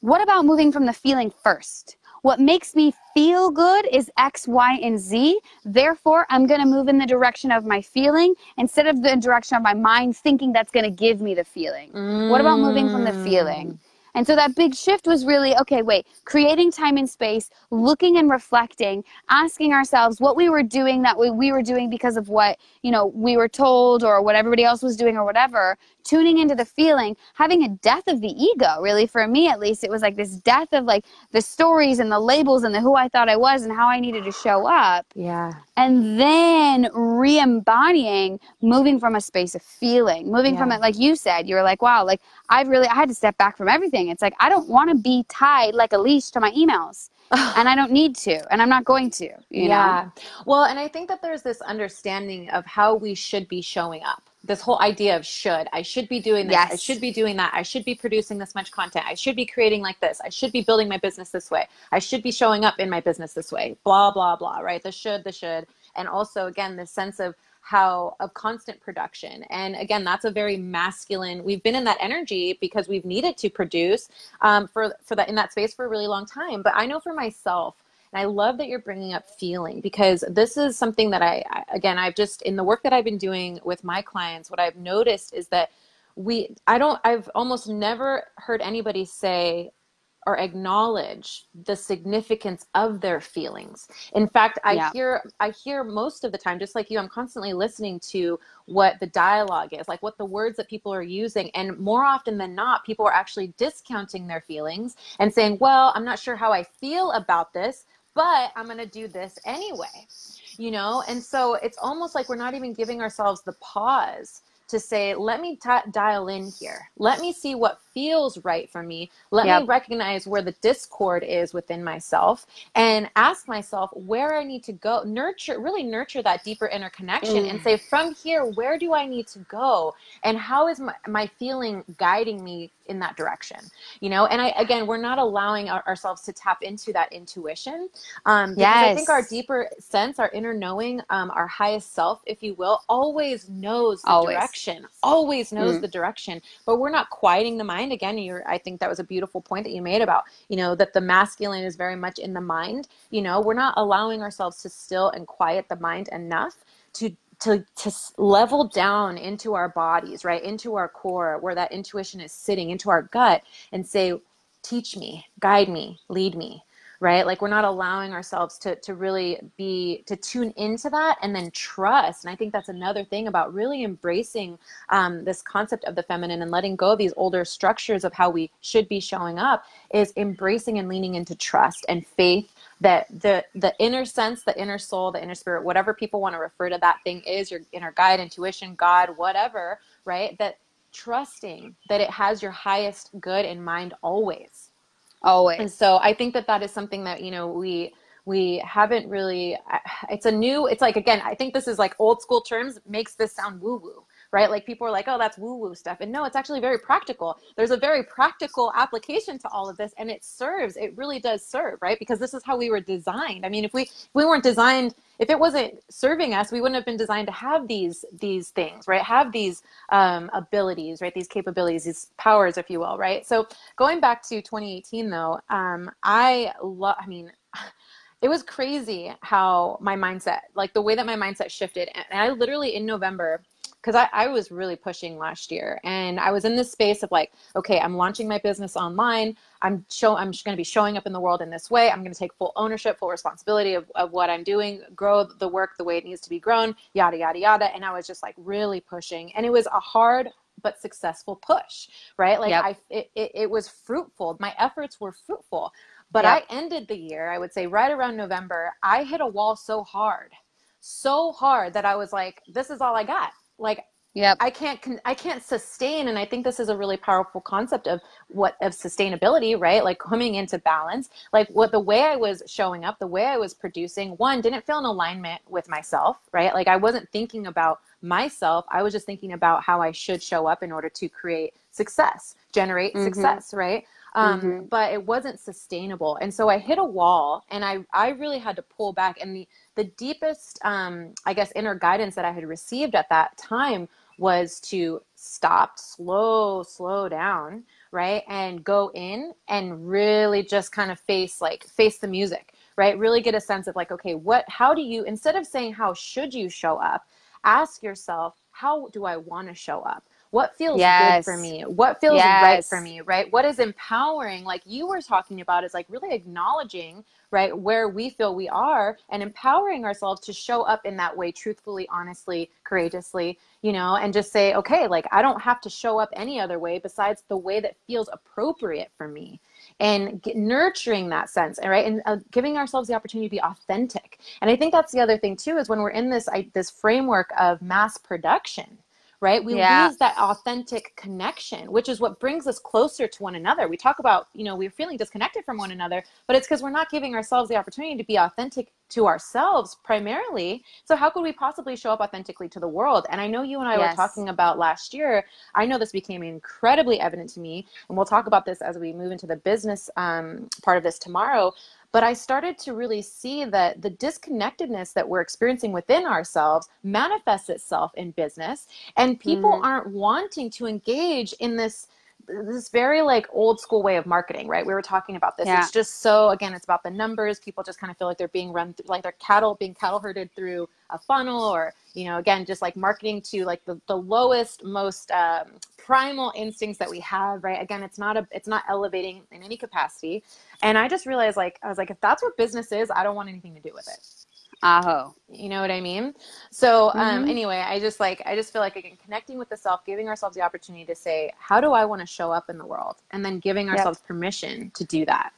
What about moving from the feeling first? What makes me feel good is X, Y, and Z. Therefore, I'm going to move in the direction of my feeling instead of the direction of my mind thinking that's going to give me the feeling. Mm. What about moving from the feeling? And so that big shift was really okay, wait, creating time and space, looking and reflecting, asking ourselves what we were doing that we, we were doing because of what, you know, we were told or what everybody else was doing or whatever, tuning into the feeling, having a death of the ego, really, for me at least. It was like this death of like the stories and the labels and the who I thought I was and how I needed to show up. Yeah. And then re embodying, moving from a space of feeling, moving yeah. from it, like you said, you were like, wow, like I've really, I had to step back from everything. It's like, I don't want to be tied like a leash to my emails. and I don't need to, and I'm not going to. yeah. Know? Well, and I think that there's this understanding of how we should be showing up this whole idea of should. I should be doing this. Yes. i should be doing that. I should be producing this much content. I should be creating like this. I should be building my business this way. I should be showing up in my business this way. Blah blah blah right? The should the should. And also again this sense of how of constant production. And again that's a very masculine we've been in that energy because we've needed to produce um, for for that in that space for a really long time. But i know for myself and I love that you're bringing up feeling because this is something that I, again, I've just, in the work that I've been doing with my clients, what I've noticed is that we, I don't, I've almost never heard anybody say, or acknowledge the significance of their feelings. In fact, I yeah. hear I hear most of the time just like you I'm constantly listening to what the dialogue is, like what the words that people are using and more often than not people are actually discounting their feelings and saying, "Well, I'm not sure how I feel about this, but I'm going to do this anyway, you know? And so it's almost like we're not even giving ourselves the pause to say, let me t- dial in here. Let me see what feels right for me. Let yep. me recognize where the discord is within myself and ask myself where I need to go. Nurture, really nurture that deeper inner connection mm. and say, from here, where do I need to go? And how is my, my feeling guiding me in that direction? You know, and I, again, we're not allowing our, ourselves to tap into that intuition. Um, yes. I think our deeper sense, our inner knowing, um, our highest self, if you will, always knows the always. direction, always knows mm. the direction, but we're not quieting the mind again you're i think that was a beautiful point that you made about you know that the masculine is very much in the mind you know we're not allowing ourselves to still and quiet the mind enough to to to level down into our bodies right into our core where that intuition is sitting into our gut and say teach me, guide me, lead me right? Like we're not allowing ourselves to to really be to tune into that and then trust. And i think that's another thing about really embracing um, this concept of the feminine and letting go of these older structures of how we should be showing up is embracing and leaning into trust and faith that the the inner sense the inner soul the inner spirit whatever people want to refer to that thing is your inner guide intuition god whatever right? That trusting that it has your highest good in mind always Always. and so i think that that is something that you know we we haven't really it's a new it's like again i think this is like old school terms makes this sound woo woo right? Like people are like oh that's woo woo stuff. And no it's actually very practical. There's a very practical application to all of this and it serves it really does serve right? Because this is how we were designed. I mean if we if we weren't designed if it wasn't serving us we wouldn't have been designed to have these these things right? Have these um, abilities right? These capabilities these powers if you will right? So going back to 2018 though um, i love i mean it was crazy how my mindset like the way that my mindset shifted and i literally in november because I, I was really pushing last year and i was in this space of like okay i'm launching my business online. I'm show i'm going to be showing up in the world in this way. I'm going to take full ownership full responsibility of, of what i'm doing grow the work the way it needs to be grown yada yada yada. And i was just like really pushing and it was a hard but successful push right? Like Yep. i it, it, it was fruitful. My efforts were fruitful. But Yep. i ended the year i would say right around november i hit a wall so hard so hard that i was like this is all i got like yeah, I can't I can't sustain and I think this is a really powerful concept of what of sustainability, right? Like coming into balance. Like what the way I was showing up, the way I was producing, one didn't feel in alignment with myself, right? Like I wasn't thinking about myself. I was just thinking about how I should show up in order to create success, generate Mhm. success, right? Um, Mhm. but it wasn't sustainable. And so I hit a wall and I, I really had to pull back. And the, the deepest, um, I guess, inner guidance that I had received at that time was to stop, slow, slow down, right? And go in and really just kind of face like face the music, right? Really get a sense of like, okay, what how do you instead of saying how should you show up, ask yourself, how do I want to show up? What feels good for me? What feels right for me, right? What is empowering, like you were talking about, is like really acknowledging, right, where we feel we are and empowering ourselves to show up in that way, truthfully, honestly, courageously, you know, and just say, okay, like I don't have to show up any other way besides the way that feels appropriate for me. And get, nurturing that sense right and uh, giving ourselves the opportunity to be authentic. And i think that's the other thing too is when we're in this I, this framework of mass production right? We Yeah. lose that authentic connection which is what brings us closer to one another. We talk about you know we're feeling disconnected from one another but it's because we're not giving ourselves the opportunity to be authentic to ourselves primarily. So how could we possibly show up authentically to the world? And i know you and i Yes. were talking about last year. I know this became incredibly evident to me and we'll talk about this as we move into the business um, part of this tomorrow but i started to really see that the disconnectedness that we're experiencing within ourselves manifests itself in business and people Mhm. aren't wanting to engage in this this very like old school way of marketing right we were talking about this Yeah. it's just so again it's about the numbers people just kind of feel like they're being run through, like they're cattle being cattle herded through a funnel or you know again just like marketing to like the, the lowest most um, primal instincts that we have right again it's not a it's not elevating in any capacity and i just realized like i was like if that's what business is i don't want anything to do with it Aho. you know what i mean so um Mhm. anyway i just like i just feel like again connecting with the self giving ourselves the opportunity to say how do i want to show up in the world and then giving Yep. ourselves permission to do that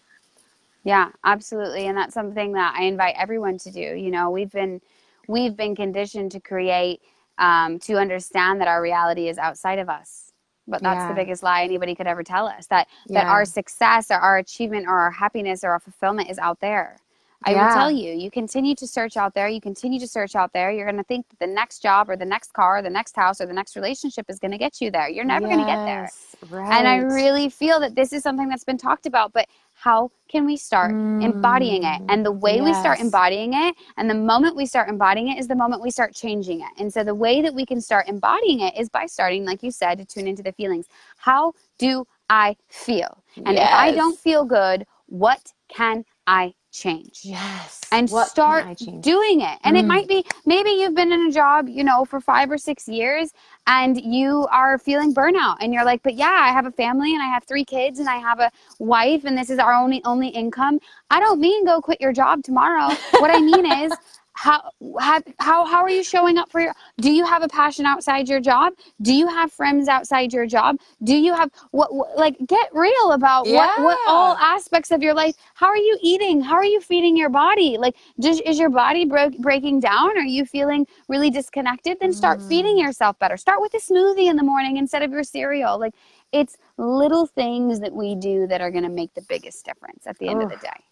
Yeah, absolutely. And that's something that I invite everyone to do. You know, we've been we've been conditioned to create um, to understand that our reality is outside of us. But that's Yeah. the biggest lie anybody could ever tell us that that our success or our achievement or our happiness or our fulfillment is out there. I will tell you, you continue to search out there, you continue to search out there, you're going to think that the next job or the next car or the next house or the next relationship is going to get you there. You're never going to get there. Right. And I really feel that this is something that's been talked about, but how can we start embodying it? Mm, and the way we start embodying it, and the moment we start embodying it, is the moment we start changing it. And so the way that we can start embodying it is by starting, like you said, to tune into the feelings. How do I feel? And if I don't feel good, what can I change? Yes. And What start doing it. And it Mm. might be maybe you've been in a job, you know, for five or six years and you are feeling burnout and you're like, but yeah, I have a family and I have three kids and I have a wife and this is our only only income. I don't mean go quit your job tomorrow. what I mean is how have, how how are you showing up for your do you have a passion outside your job? Do you have friends outside your job? Do you have what, what like get real about what what all aspects of your life how are you eating? How are you feeding your body? Like just is your body bro- breaking down? Are you feeling really disconnected? Then start feeding Mm. yourself better. Start with a smoothie in the morning instead of your cereal. Like it's little things that we do that are going to make the biggest difference at the end of the day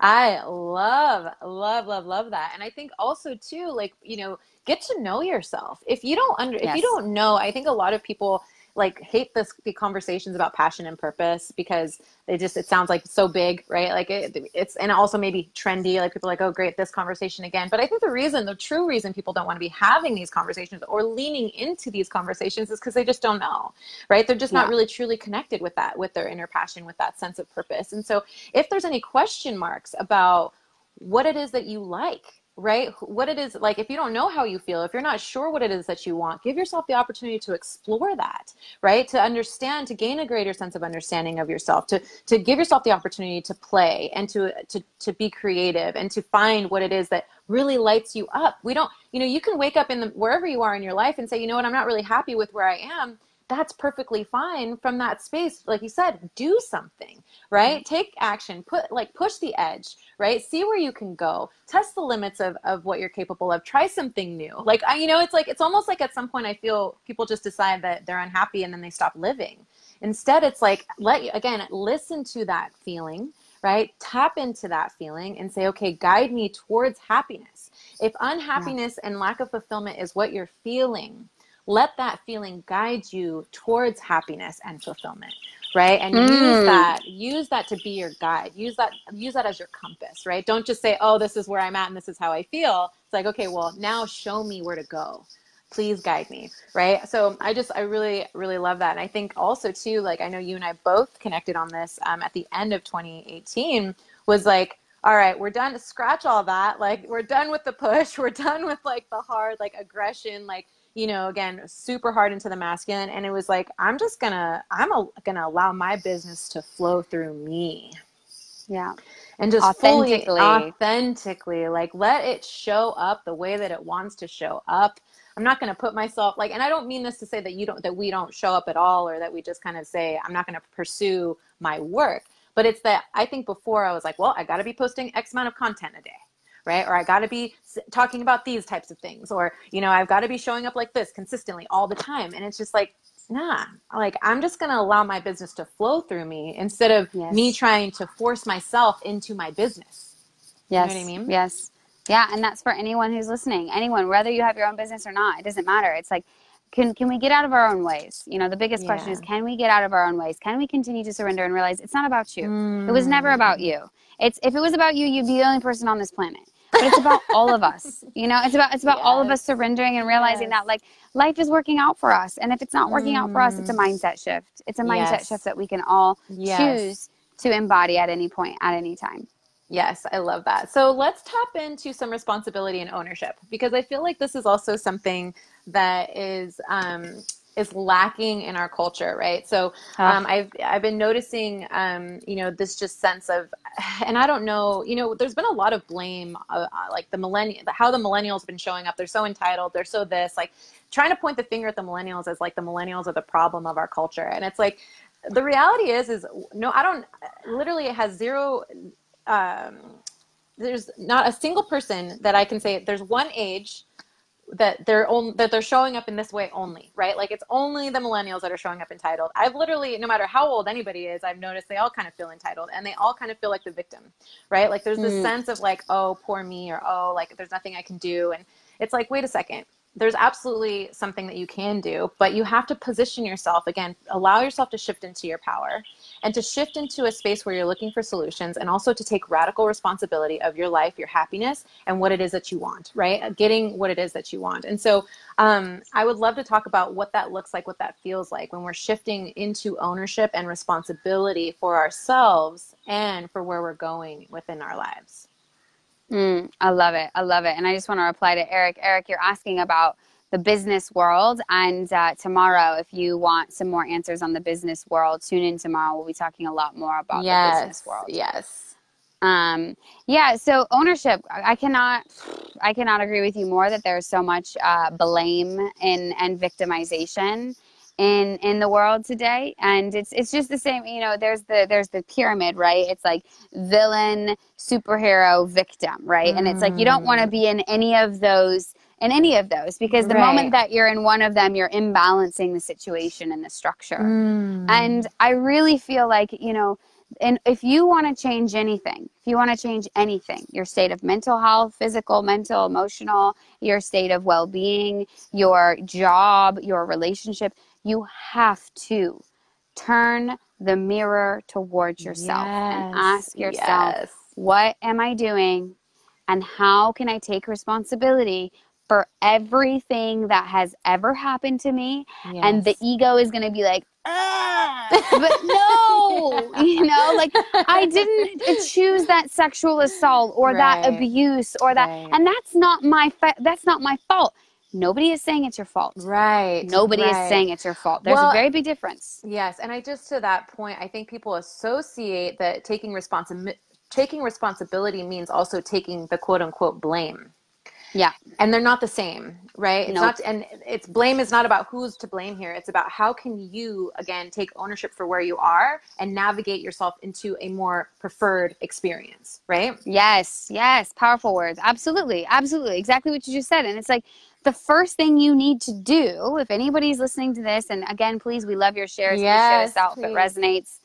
I love, love, love, love that. And I think also too, like, you know, get to know yourself. If you don't under, if you don't know, I think a lot of people like hate this the conversations about passion and purpose because they just it sounds like so big, right? Like it, it's and also maybe trendy. Like people are like, oh great, this conversation again. But I think the reason, the true reason people don't want to be having these conversations or leaning into these conversations is because they just don't know, right? They're just not really truly connected with that, with their inner passion, with that sense of purpose. And so if there's any question marks about what it is that you like right? What it is like if you don't know how you feel if you're not sure what it is that you want give yourself the opportunity to explore that right? To understand to gain a greater sense of understanding of yourself to to give yourself the opportunity to play and to to to be creative and to find what it is that really lights you up. We don't you know you can wake up in the wherever you are in your life and say you know what? I'm not really happy with where i am that's perfectly fine from that space. Like you said do something right? Mm-hmm. Take action. Put like push the edge right? See where you can go. Test the limits of, of what you're capable of. Try something new. Like I, you know it's like it's almost like at some point i feel people just decide that they're unhappy and then they stop living. Instead it's like let you again listen to that feeling right? Tap into that feeling and say okay guide me towards happiness. If unhappiness and lack of fulfillment is what you're feeling let that feeling guide you towards happiness and fulfillment right? And use Mm. that use that to be your guide. Use that use that as your compass right? Don't just say oh this is where i'm at and this is how i feel. It's like okay well now show me where to go. Please guide me right? So i just i really really love that. And i think also too like i know you and i both connected on this um, at the end of 2018 was like all right we're done. Scratch all that. Like we're done with the push. We're done with like the hard like aggression. Like you know again super hard into the masculine and it was like i'm just gonna i'm a, gonna allow my business to flow through me. Yeah. And just Authentically. fully authentically. like let it show up the way that it wants to show up. I'm not going to put myself like and i don't mean this to say that you don't that we don't show up at all or that we just kind of say i'm not going to pursue my work but it's that i think before i was like well i got to be posting x amount of content a day right or i got to be talking about these types of things or you know i've got to be showing up like this consistently all the time and it's just like nah like i'm just going to allow my business to flow through me instead of Yes. me trying to force myself into my business Yes. You know what I mean? Yes. Yeah, and that's for anyone who's listening. Anyone, whether you have your own business or not, it doesn't matter. It's like, can can we get out of our own ways? You know, the biggest question is, can we get out of our own ways? Can we continue to surrender and realize it's not about you? It was never about mm. you. It's if it was about you, you'd be the only person on this planet. But it's about all of us. You know, it's about it's about all of us surrendering and realizing Yes. that like life is working out for us. And if it's not working out for us, it's a Mm. mindset shift. It's a mindset Yes. shift that we can all Yes. choose to embody at any point, at any time. Yes, I love that. So let's tap into some responsibility and ownership because I feel like this is also something that is um, is lacking in our culture, right? So Ah. um, I've I've been noticing, um, you know, this just sense of, and I don't know, you know, there's been a lot of blame, uh, uh, like the millennial, how the millennials have been showing up. They're so entitled. They're so this, like trying to point the finger at the millennials as like the millennials are the problem of our culture, and it's like the reality is is no, I don't. Literally, it has zero um, there's not a single person that I can say there's one age that they're on, that they're showing up in this way only, right? Like it's only the millennials that are showing up entitled. I've literally, no matter how old anybody is, I've noticed they all kind of feel entitled and they all kind of feel like the victim, right? Like there's this Mm. sense of like, oh, poor me, or oh, like there's nothing I can do, and it's like, wait a second. There's absolutely something that you can do, but you have to position yourself again, allow yourself to shift into your power and to shift into a space where you're looking for solutions and also to take radical responsibility of your life, your happiness, and what it is that you want, right? Getting what it is that you want. And so um, I would love to talk about what that looks like, what that feels like when we're shifting into ownership and responsibility for ourselves and for where we're going within our lives. Mm, I love it. I love it. And I just want to reply to Eric. Eric, you're asking about the business world. And uh, tomorrow, if you want some more answers on the business world, tune in tomorrow. We'll be talking a lot more about yes, the business world. Yes. Um, yeah. So ownership, I cannot, I cannot agree with you more that there's so much uh, blame and and victimization in in the world today and it's it's just the same you know there's the there's the pyramid right it's like villain superhero victim right mm. and it's like you don't want to be in any of those in any of those because the right. moment that you're in one of them you're imbalancing the situation and the structure mm. and i really feel like you know and if you want to change anything if you want to change anything your state of mental health physical mental emotional your state of well-being your job your relationship you have to turn the mirror towards yourself yes, and ask yourself, yes. what am I doing? And how can I take responsibility for everything that has ever happened to me? Yes. And the ego is going to be like, ah, but no, you know, like I didn't choose that sexual assault or right. that abuse or that, right. and that's not my, fa- that's not my fault Nobody is saying it's your fault. Right. Nobody right. is saying it's your fault. There's well, a very big difference. Yes, and I just to that point, I think people associate that taking responsibility taking responsibility means also taking the quote unquote blame. Yeah. And they're not the same, right? It's nope. not and it's blame is not about who's to blame here. It's about how can you again take ownership for where you are and navigate yourself into a more preferred experience, right? Yes, yes, powerful words. Absolutely. Absolutely. Exactly what you just said. And it's like the first thing you need to do, if anybody's listening to this, and again, please, we love your shares. Yes, share us out please. if it resonates.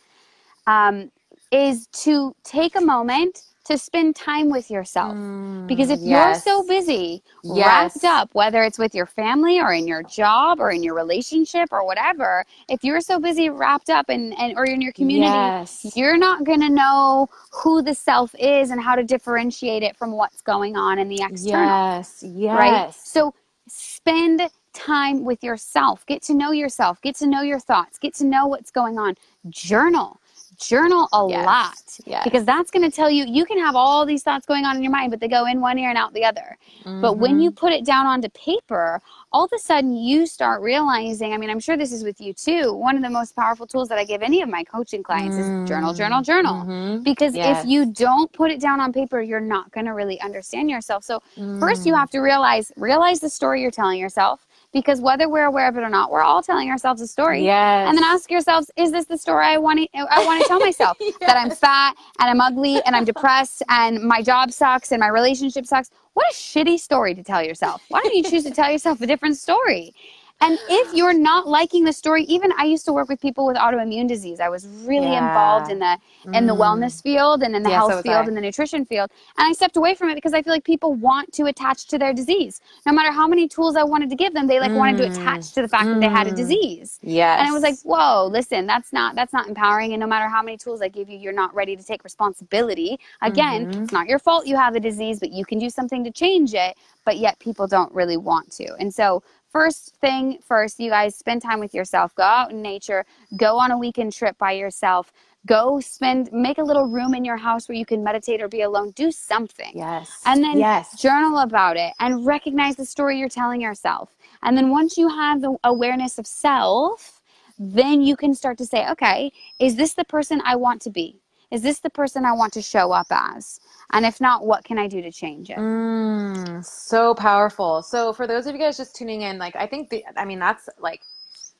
Um, is to take a moment to spend time with yourself. Mm, because if yes. you're so busy, yes. wrapped up, whether it's with your family or in your job or in your relationship or whatever, if you're so busy wrapped up and, and or in your community, yes. you're not going to know who the self is and how to differentiate it from what's going on in the external. Yes. Yes. Right? So spend time with yourself. Get to know yourself. Get to know your thoughts. Get to know what's going on. Journal. Journal a yes. lot yes. because that's going to tell you you can have all these thoughts going on in your mind, but they go in one ear and out the other. Mm-hmm. But when you mm-hmm. put it down onto paper, all of a sudden you start realizing. I mean, I'm sure this is with you too. One of the most powerful tools that I give any of my coaching clients mm-hmm. is journal, journal, journal. Mm-hmm. Because yes. if you don't put it down on paper, you're not going to really understand yourself. So, first you mm. have to realize realize the story you're telling yourself because whether we're aware of it or not, we're all telling ourselves a story. Yes. And then ask yourselves, is this the story I want to I want to tell myself yes. that I'm fat and I'm ugly and I'm depressed and my job sucks and my relationship sucks? What a shitty story to tell yourself. Why don't you choose to tell yourself a different story? And if you're not liking the story, even I used to work with people with autoimmune disease. I was really yeah. involved in the in the mm. wellness field and in the yeah, health so field I. and the nutrition field. And I stepped away from it because I feel like people want to attach to their disease. No matter how many tools I wanted to give them, they like mm. wanted to attach to the fact mm. that they had a mm. disease. Yes. And I was like, whoa, listen, that's not that's not empowering. And no matter how many tools I give you, you're not ready to take responsibility. Again, mm-hmm. it's not your fault you have a disease, but you can do something to change it. But yet people don't really want to. And so first thing first, you guys spend time with yourself. Go out in nature. Go on a weekend trip by yourself. Go spend, make a little room in your house where you can meditate or be alone. Do something. Yes. And then yes. journal about it and recognize the story you're telling yourself. And then once you have the awareness of self, then you can start to say, okay, is this the person I want to be? Is this the person I want to show up as? And if not, what can I do to change it? Mm, so powerful. So for those of you guys just tuning in, like I think the, I mean that's like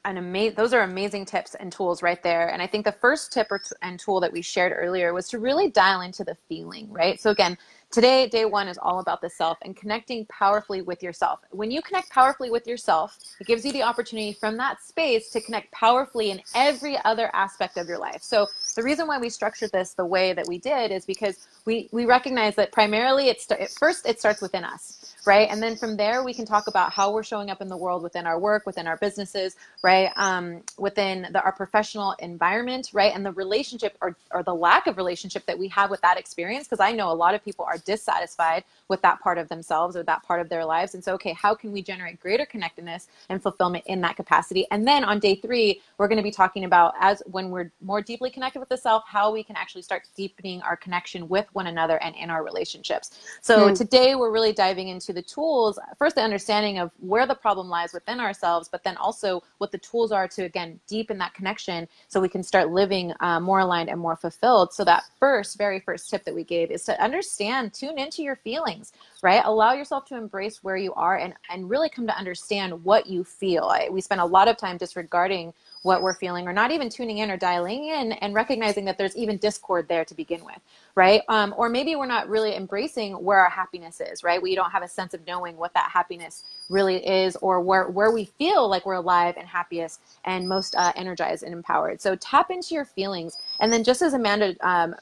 an amazing those are amazing tips and tools right there and i think the first tip or t- and tool that we shared earlier was to really dial into the feeling right so again today day one is all about the self and connecting powerfully with yourself. When you connect powerfully with yourself it gives you the opportunity from that space to connect powerfully in every other aspect of your life. So the reason why we structured this the way that we did is because we we recognize that primarily it's first it starts within us right? And then from there, we can talk about how we're showing up in the world within our work, within our businesses, right? Um, within the, our professional environment, right? And the relationship or, or the lack of relationship that we have with that experience. Because I know a lot of people are dissatisfied with that part of themselves or that part of their lives. And so, okay, how can we generate greater connectedness and fulfillment in that capacity? And then on day three, we're going to be talking about as when we're more deeply connected with the self, how we can actually start deepening our connection with one another and in our relationships. So mm. today we're really diving into the tools, first the understanding of where the problem lies within ourselves, but then also what the tools are to again deepen that connection so we can start living uh, more aligned and more fulfilled. So that first, very first tip that we gave is to understand, tune into your feelings, right? Allow yourself to embrace where you are and and really come to understand what you feel. I, we spend a lot of time disregarding what we're feeling or not even tuning in or dialing in and recognizing that there's even discord there to begin with right? Um, or maybe we're not really embracing where our happiness is right? We don't have a sense of knowing what that happiness really is or where, where we feel like we're alive and happiest and most uh, energized and empowered. So tap into your feelings. And then just as amanda um,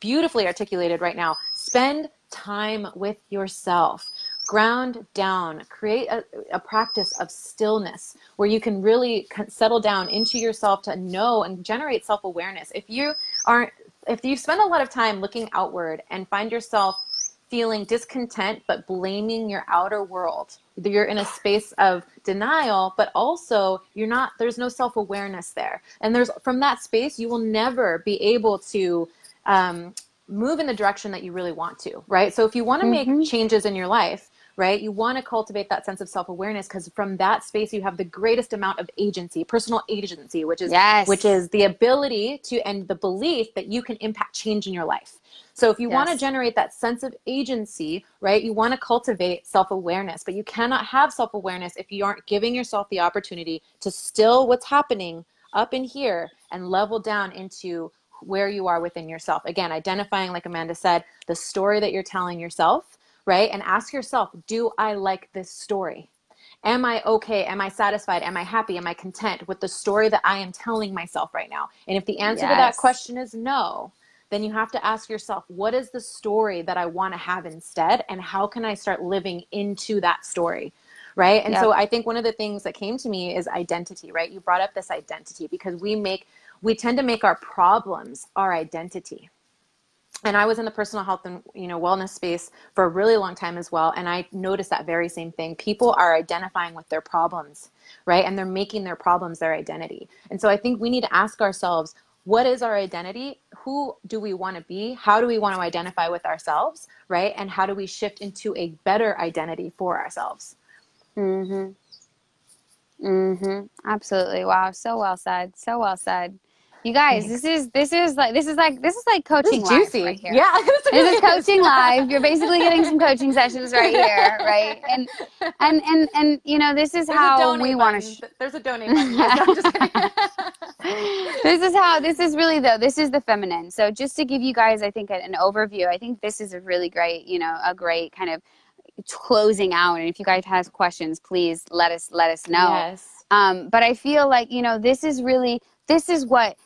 beautifully articulated right now spend time with yourself ground down create a, a, practice of stillness where you can really settle down into yourself to know and generate self-awareness. If you aren't if you spend a lot of time looking outward and find yourself feeling discontent but blaming your outer world you're in a space of denial but also you're not there's no self-awareness there. And there's from that space you will never be able to um, move in the direction that you really want to right? So if you want to mm-hmm. make changes in your life right? You want to cultivate that sense of self-awareness because from that space you have the greatest amount of agency, personal agency, which is yes. which is the ability to and the belief that you can impact change in your life. So if you yes. want to generate that sense of agency, right? You want to cultivate self-awareness, but you cannot have self-awareness if you aren't giving yourself the opportunity to still what's happening up in here and level down into where you are within yourself. Again, identifying like Amanda said, the story that you're telling yourself right? And ask yourself, do I like this story? Am I okay? Am I satisfied? Am I happy? Am I content with the story that I am telling myself right now? And if the answer yes. to that question is no, then you have to ask yourself, what is the story that I want to have instead? And how can I start living into that story? Right. And yep. so I think one of the things that came to me is identity, right? You brought up this identity because we make, we tend to make our problems our identity and I was in the personal health and you know wellness space for a really long time as well and I noticed that very same thing. People are identifying with their problems right? And they're making their problems their identity. And so I think we need to ask ourselves what is our identity? Who do we want to be? How do we want to identify with ourselves right? And how do we shift into a better identity for ourselves? Mhm mhm absolutely. Wow. So well said. So well said you guys, this is this is like this is like this is like coaching this is juicy. right here. Yeah, this is coaching live. You're basically getting some coaching sessions right here, right? And and and and you know this is There's how we want to. Sh- There's a donate button. this is how this is really though. This is the feminine. So just to give you guys, I think an overview. I think this is a really great, you know, a great kind of closing out. And if you guys have questions, please let us let us know. Yes. Um, but I feel like you know this is really this is what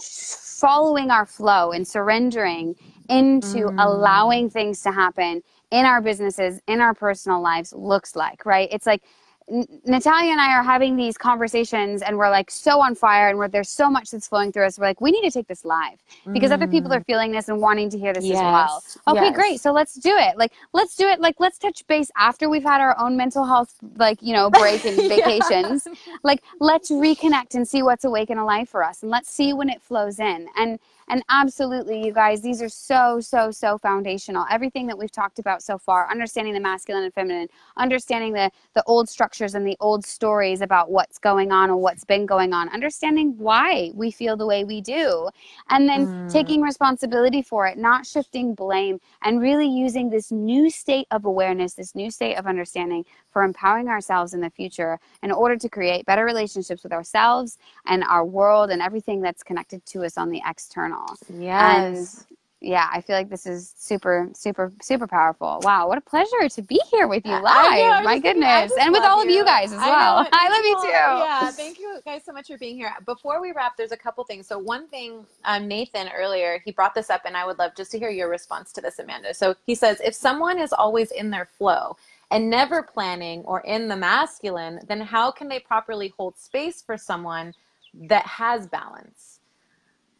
following our flow and surrendering into mm. allowing things to happen in our businesses, in our personal lives looks like, right? It's like Natalia and I are having these conversations and we're like so on fire and we're, there's so much that's flowing through us. We're like, we need to take this live because mm. other people are mm. feeling this and wanting to hear this yes. as well. Okay, yes. great. So let's do it. Like, let's do it. Like, let's touch base after we've had our own mental health, like, you know, break and vacations. Like, let's reconnect and see what's awake and alive for us and let's see when it flows in. And, and absolutely, you guys, these are so, so, so foundational. Everything that we've talked about so far, understanding the masculine and feminine, understanding the, the old structures and the old stories about what's going on and what's been going on, understanding why we feel the way we do, and then mm. taking responsibility for it, not shifting blame, and really using this new state of awareness, this new state of understanding for empowering ourselves in the future in order to create better relationships with ourselves and our world and everything that's connected to us on the external. Yes. And yeah, I feel like this is super, super, super powerful. Wow, what a pleasure to be here with you live. Know, My goodness. And with all you. of you guys as well. I, I love you too. Yeah, thank you guys so much for being here. Before we wrap, there's a couple things. So, one thing, um, Nathan earlier, he brought this up, and I would love just to hear your response to this, Amanda. So, he says, if someone is always in their flow, and never planning or in the masculine, then how can they properly hold space for someone that has balance?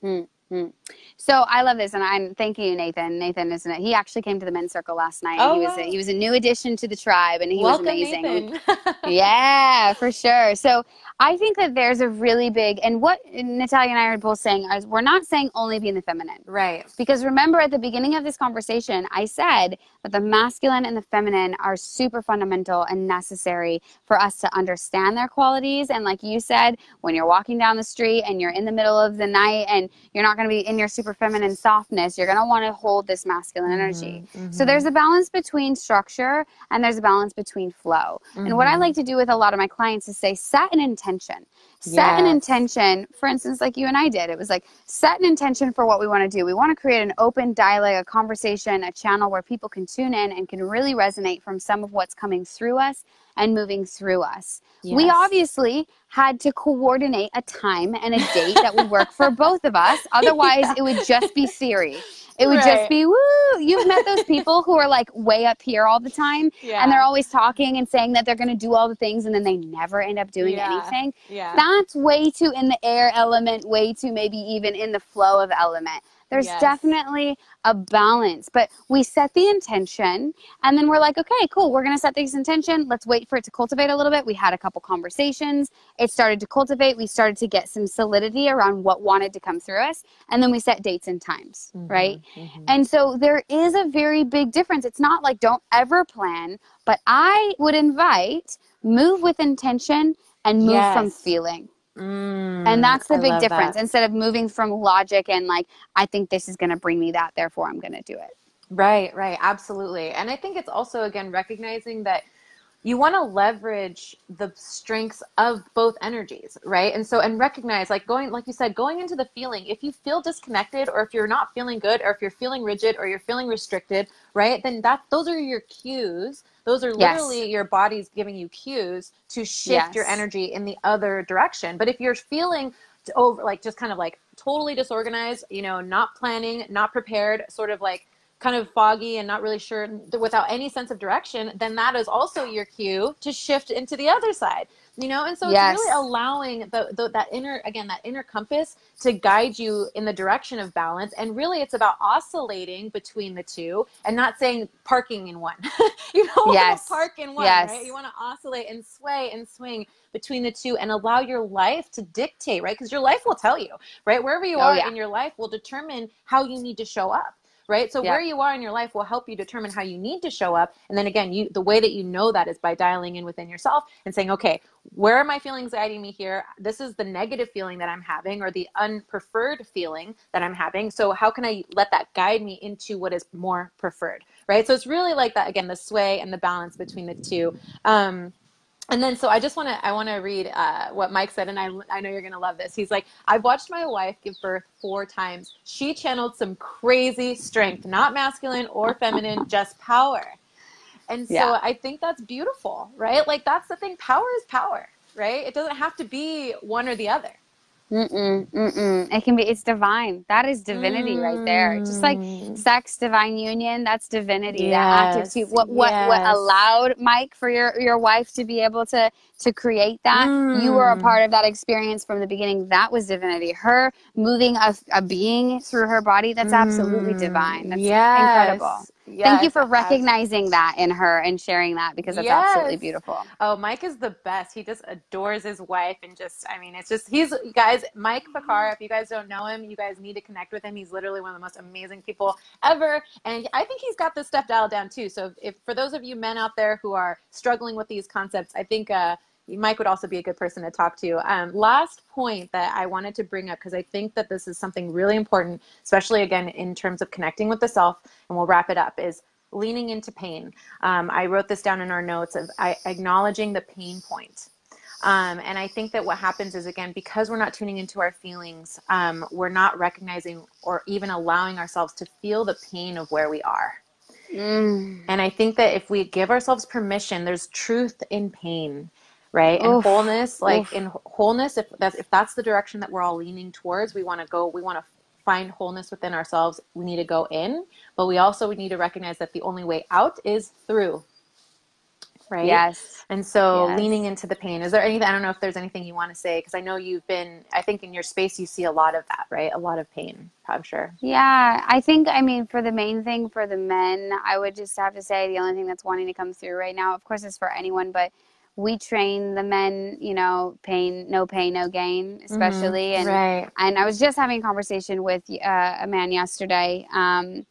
Mm. Mm. So I love this, and I'm thank you, Nathan. Nathan, isn't it? He actually came to the men's circle last night. Oh, he was wow. a, he was a new addition to the tribe, and he Welcome, was amazing. Yeah, for sure. So I think that there's a really big, and what Natalia and I are both saying is we're not saying only be in the feminine. right. Because remember at the beginning of this conversation, I said that the masculine and the feminine are super fundamental and necessary for us to understand their qualities. And like you said, when you're walking down the street and you're in the middle of the night and you're not going to be in your super feminine softness, you're going to want to hold this masculine mm-hmm, energy. So mm-hmm. there's a balance between structure and there's a balance between flow. And what I mm-hmm. like to do with a lot of my clients is say, set an intention. Set an intention, for instance, like you and I did. It was like, set an intention for what we want to do. We want to create an open dialogue, a conversation, a channel where people can tune in and can really resonate from some of what's coming through us and moving through us. We obviously had to coordinate a time and a date that would work for both of us. Otherwise, it would just be theory. It would Right. just be woo. You've met those people who are like way up here all the time Yeah. and they're always talking and saying that they're going to do all the things and then they never end up doing Yeah. anything. Yeah. That's way too in the air element, way too maybe even in the flow of element. There's Yes. definitely a balance, but we set the intention and then we're like, okay, cool, we're going to set this intention. Let's wait for it to cultivate a little bit. We had a couple conversations. It started to cultivate. We started to get some solidity around what wanted to come through us. And then we set dates and times, right? Mhm. And so there is a very big difference. It's not like don't ever plan, but I would invite move with intention and move from feeling. Mm, And that's the I big difference. that. Instead of moving from logic and like, I think this is going to bring me that, therefore I'm going to do it. Right, right, absolutely. And I think it's also again recognizing that you want to leverage the strengths of both energies, right? And so and recognize like going like you said going into the feeling, if you feel disconnected or if you're not feeling good or if you're feeling rigid or you're feeling restricted, right? Then that those are your cues. Those are Yes. literally your body's giving you cues to shift your energy in the other direction. But if you're feeling over like just kind of like totally disorganized, you know, not planning, not prepared, sort of like kind of foggy and not really sure without any sense of direction, then that is also your cue to shift into the other side. You know, and so Yes. it's really allowing the, the that inner again that inner compass to guide you in the direction of balance. And really, it's about oscillating between the two and not saying parking in one. you don't Yes. want to park in one, Yes. right? You want to oscillate and sway and swing between the two and allow your life to dictate, right? Because your life will tell you, right? Wherever you Oh, are yeah. in your life will determine how you need to show up right? So where you are in your life will help you determine how you need to show up. And then again you the way that you know that is by dialing in within yourself and saying okay where are my feelings guiding me here? This is the negative feeling that i'm having or the unpreferred feeling that i'm having. So how can i let that guide me into what is more preferred? Right? So it's really like that again the sway and the balance between the two. Um, and then, so I just want to, I want to read uh, what Mike said, and I, I know you're going to love this. He's like, I've watched my wife give birth four times. She channeled some crazy strength, not masculine or feminine, just power. And so Yeah. I think that's beautiful, right? Like, that's the thing. Power is power, right? It doesn't have to be one or the other. Mm-mm, mm-mm. It can be, it's divine. That is divinity right there. Just like Mm. sex, divine union, that's divinity. that active Yes. What, what, what allowed Mike for your, your wife to be able to, to create that? You were a Mm. part of that experience from the beginning. That was divinity. Her moving a, a being through her body, that's absolutely divine. That's incredible. Thank you for recognizing that in her and sharing that because that's absolutely beautiful. Oh, Mike is the best. He just adores his wife and just, I mean, it's just, he's, guys, Mike Bakar, if you guys don't know him, you guys need to connect with him. He's literally one of the most amazing people ever. And I think he's got this stuff dialed down too. So if, if for those of you men out there who are struggling with these concepts, I think, uh, Mike would also be a good person to talk to. Um, last point that I wanted to bring up because I think that this is something really important, especially again in terms of connecting with the self, and we'll wrap it up, is leaning into pain. Um, I wrote this down in our notes of I, acknowledging the pain point. Um, and I think that what happens is, again, because we're not tuning into our feelings, um, we're not recognizing or even allowing ourselves to feel the pain of where we are. Mm. And I think that if we give ourselves permission, there's truth in pain, right? And Oof. wholeness, like Oof. in wholeness, if that's if that's the direction that we're all leaning towards, we want to go. We want to find wholeness within ourselves. We need to go in, but we also we need to recognize that the only way out is through. right? Yes. And so Yes. leaning into the pain. Is there anything I don't know if there's anything you want to say because I know you've been I think in your space you see a lot of that, right? A lot of pain, I'm sure. Yeah, I think, I mean, for the main thing for the men, I would just have to say the only thing that's wanting to come through right now, of course, is for anyone, but we train the men, you know, pain, no pain, no gain, especially. And, right. and I was just having a conversation with uh, a man yesterday um,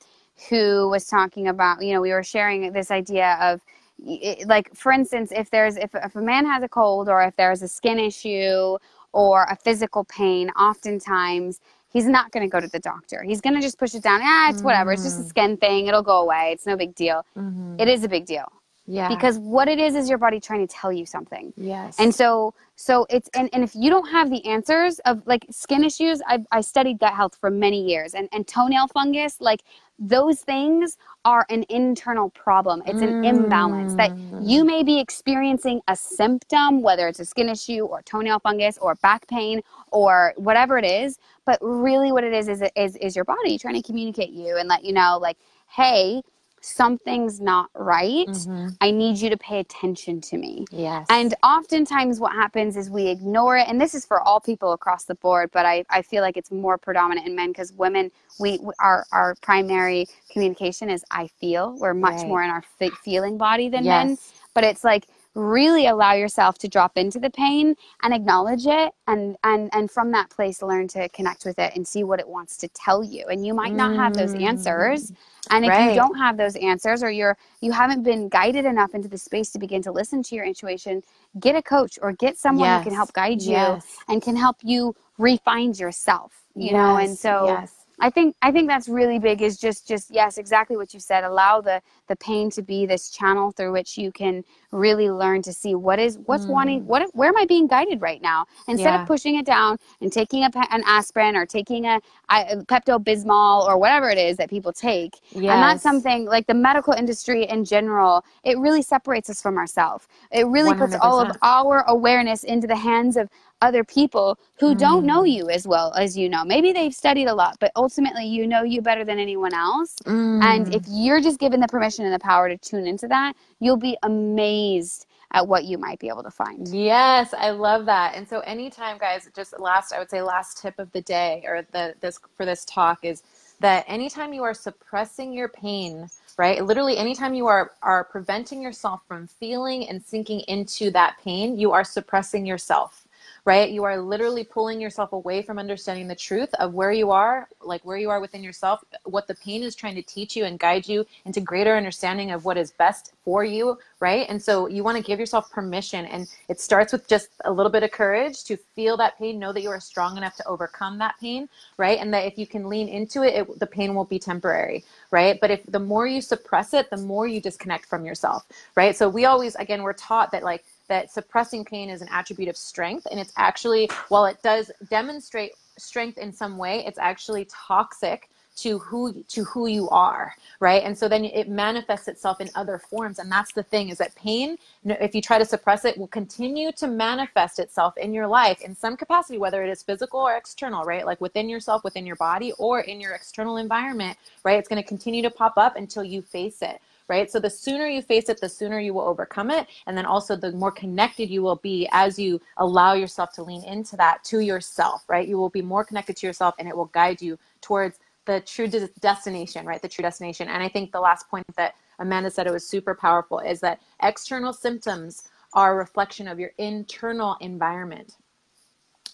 who was talking about, you know, we were sharing this idea of, it, like for instance if there's if, if a man has a cold or if there's a skin issue or a physical pain oftentimes he's not going to go to the doctor. He's going to just push it down. Ah it's whatever. It's just a skin thing. It'll go away. It's no big deal. Mhm. it is a big deal Yeah. because what it is is your body trying to tell you something yes. and so so it's and, and if you don't have the answers of like skin issues I, I studied gut health for many years and, and toenail fungus like those things are an internal problem it's an imbalance that mm. you may be experiencing a symptom whether it's a skin issue or toenail fungus or back pain or whatever it is but really what it is is is, is your body trying to communicate you and let you know like hey something's not right Mhm. i need you to pay attention to me yes. and oftentimes, what happens is we ignore it, and this is for all people across the board. But I, I feel like it's more predominant in men because women, we our our primary communication is I feel. We're much Right. more in our fe- feeling body than men. yes. But it's like really allow yourself to drop into the pain and acknowledge it, and and and from that place, learn to connect with it and see what it wants to tell you. And you might not have those answers. Mm. And if Right. you don't have those answers or you're you haven't been guided enough into the space to begin to listen to your intuition, get a coach or get someone who can help guide you Yes. and can help you refine yourself. You know, and so yes. I think I think that's really big is just just yes, exactly what you said. Allow the the pain to be this channel through which you can really learn to see what is what's wanting what where am I being guided right now instead Mm. Yeah. of pushing it down and taking a, an aspirin or taking a, a Pepto Bismol or whatever it is that people take. And that's something like the medical industry in general. It really separates us from ourselves. It really puts all of our awareness into the hands of other people who don't know Mm. you as well as you know. Maybe they've studied a lot, but ultimately you know you better than anyone else. Mm. And if you're just given the permission and the power to tune into that, you'll be amazed at what you might be able to find. Yes, I love that. And so anytime guys, just last I would say last tip of the day or the this for this talk is that anytime you are suppressing your pain, right? Literally anytime you are are preventing yourself from feeling and sinking into that pain, you are suppressing yourself. Right? You are literally pulling yourself away from understanding the truth of where you are, like where you are within yourself, what the pain is trying to teach you and guide you into greater understanding of what is best for you, right? And so you want to give yourself permission. And it starts with just a little bit of courage to feel that pain, know that you are strong enough to overcome that pain, right? And that if you can lean into it, it the pain won't be temporary, right? But if the more you suppress it, the more you disconnect from yourself, right? So we always, again, we're taught that like, that suppressing pain is an attribute of strength. And it's actually, while it does demonstrate strength in some way, it's actually toxic to who to who you are right? And so then it manifests itself in other forms and that's the thing is that pain if you try to suppress it will continue to manifest itself in your life in some capacity whether it is physical or external right? Like within yourself within your body or in your external environment right? It's going to continue to pop up until you face it right? So the sooner you face it, the sooner you will overcome it. And then also the more connected you will be as you allow yourself to lean into that to yourself, right? You will be more connected to yourself and it will guide you towards the true des- destination, right? The true destination. And I think the last point that Amanda said it was super powerful is that external symptoms are a reflection of your internal environment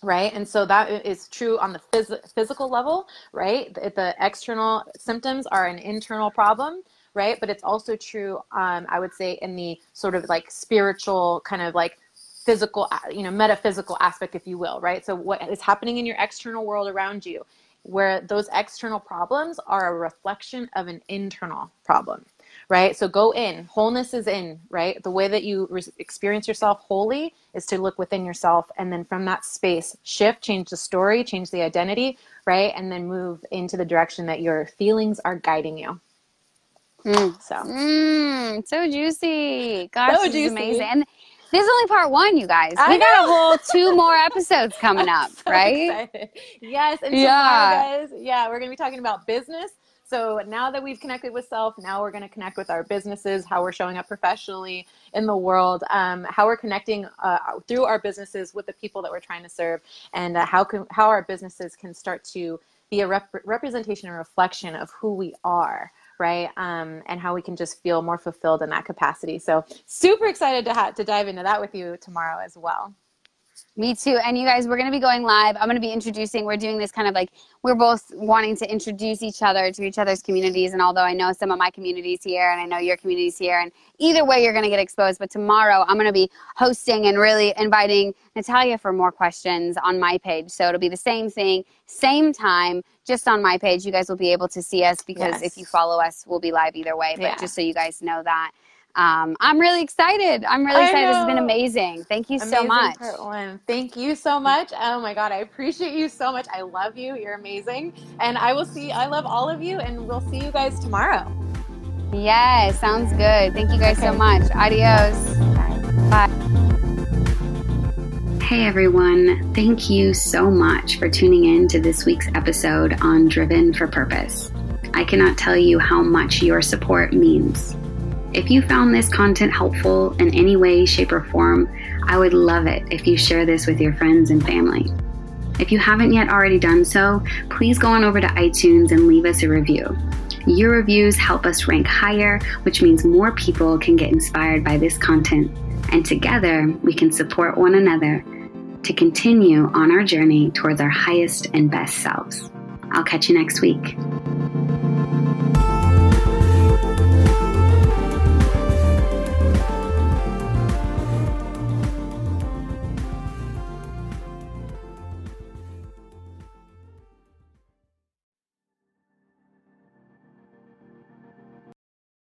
right and so that is true on the phys- physical level right the, the external symptoms are an internal problem right? But it's also true um, i would say in the sort of like spiritual kind of like physical you know metaphysical aspect if you will right? So what is happening in your external world around you where those external problems are a reflection of an internal problem right? So go in wholeness is in right? The way that you re- experience yourself wholly is to look within yourself and then from that space shift change the story change the identity right? And then move into the direction that your feelings are guiding you Mm. so Mm, so juicy. Gosh, So this is juicy. amazing. And This is only part one, you guys. I we got a whole two more episodes coming up, So right? excited. Yes, and Yeah. tomorrow, guys, yeah, we're gonna be talking about business. So now that we've connected with self, now we're going to connect with our businesses, how we're showing up professionally in the world, um, how we're connecting uh, through our businesses with the people that we're trying to serve, and uh, how can how our businesses can start to be a rep- representation and reflection of who we are right? Um, and how we can just feel more fulfilled in that capacity. So super excited to, ha- to dive into that with you tomorrow as well Me too. And you guys, we're going to be going live. I'm going to be introducing, we're doing this kind of like, we're both wanting to introduce each other to each other's communities. And although I know some of my communities here and I know your communities here, and either way, you're going to get exposed. But tomorrow, I'm going to be hosting and really inviting Natalia for more questions on my page. So it'll be the same thing, same time, just on my page. You guys will be able to see us because Yes. if you follow us, we'll be live either way. But Yeah. just so you guys know that. Um, I'm really excited. I'm really I excited. This has been amazing. Thank you so Amazing much. part one. Thank you so much. Oh my God, I appreciate you so much. I love you. You're amazing. And I will see, I love all of you, and we'll see you guys tomorrow. Yes, sounds good. Thank you guys so much. Adios. Bye. Bye. Hey everyone, thank you so much for tuning in to this week's episode on Driven for Purpose. I cannot tell you how much your support means. If you found this content helpful in any way, shape, or form, I would love it if you share this with your friends and family. If you haven't yet already done so, please go on over to iTunes and leave us a review. Your reviews help us rank higher, which means more people can get inspired by this content, and together we can support one another to continue on our journey towards our highest and best selves. I'll catch you next week.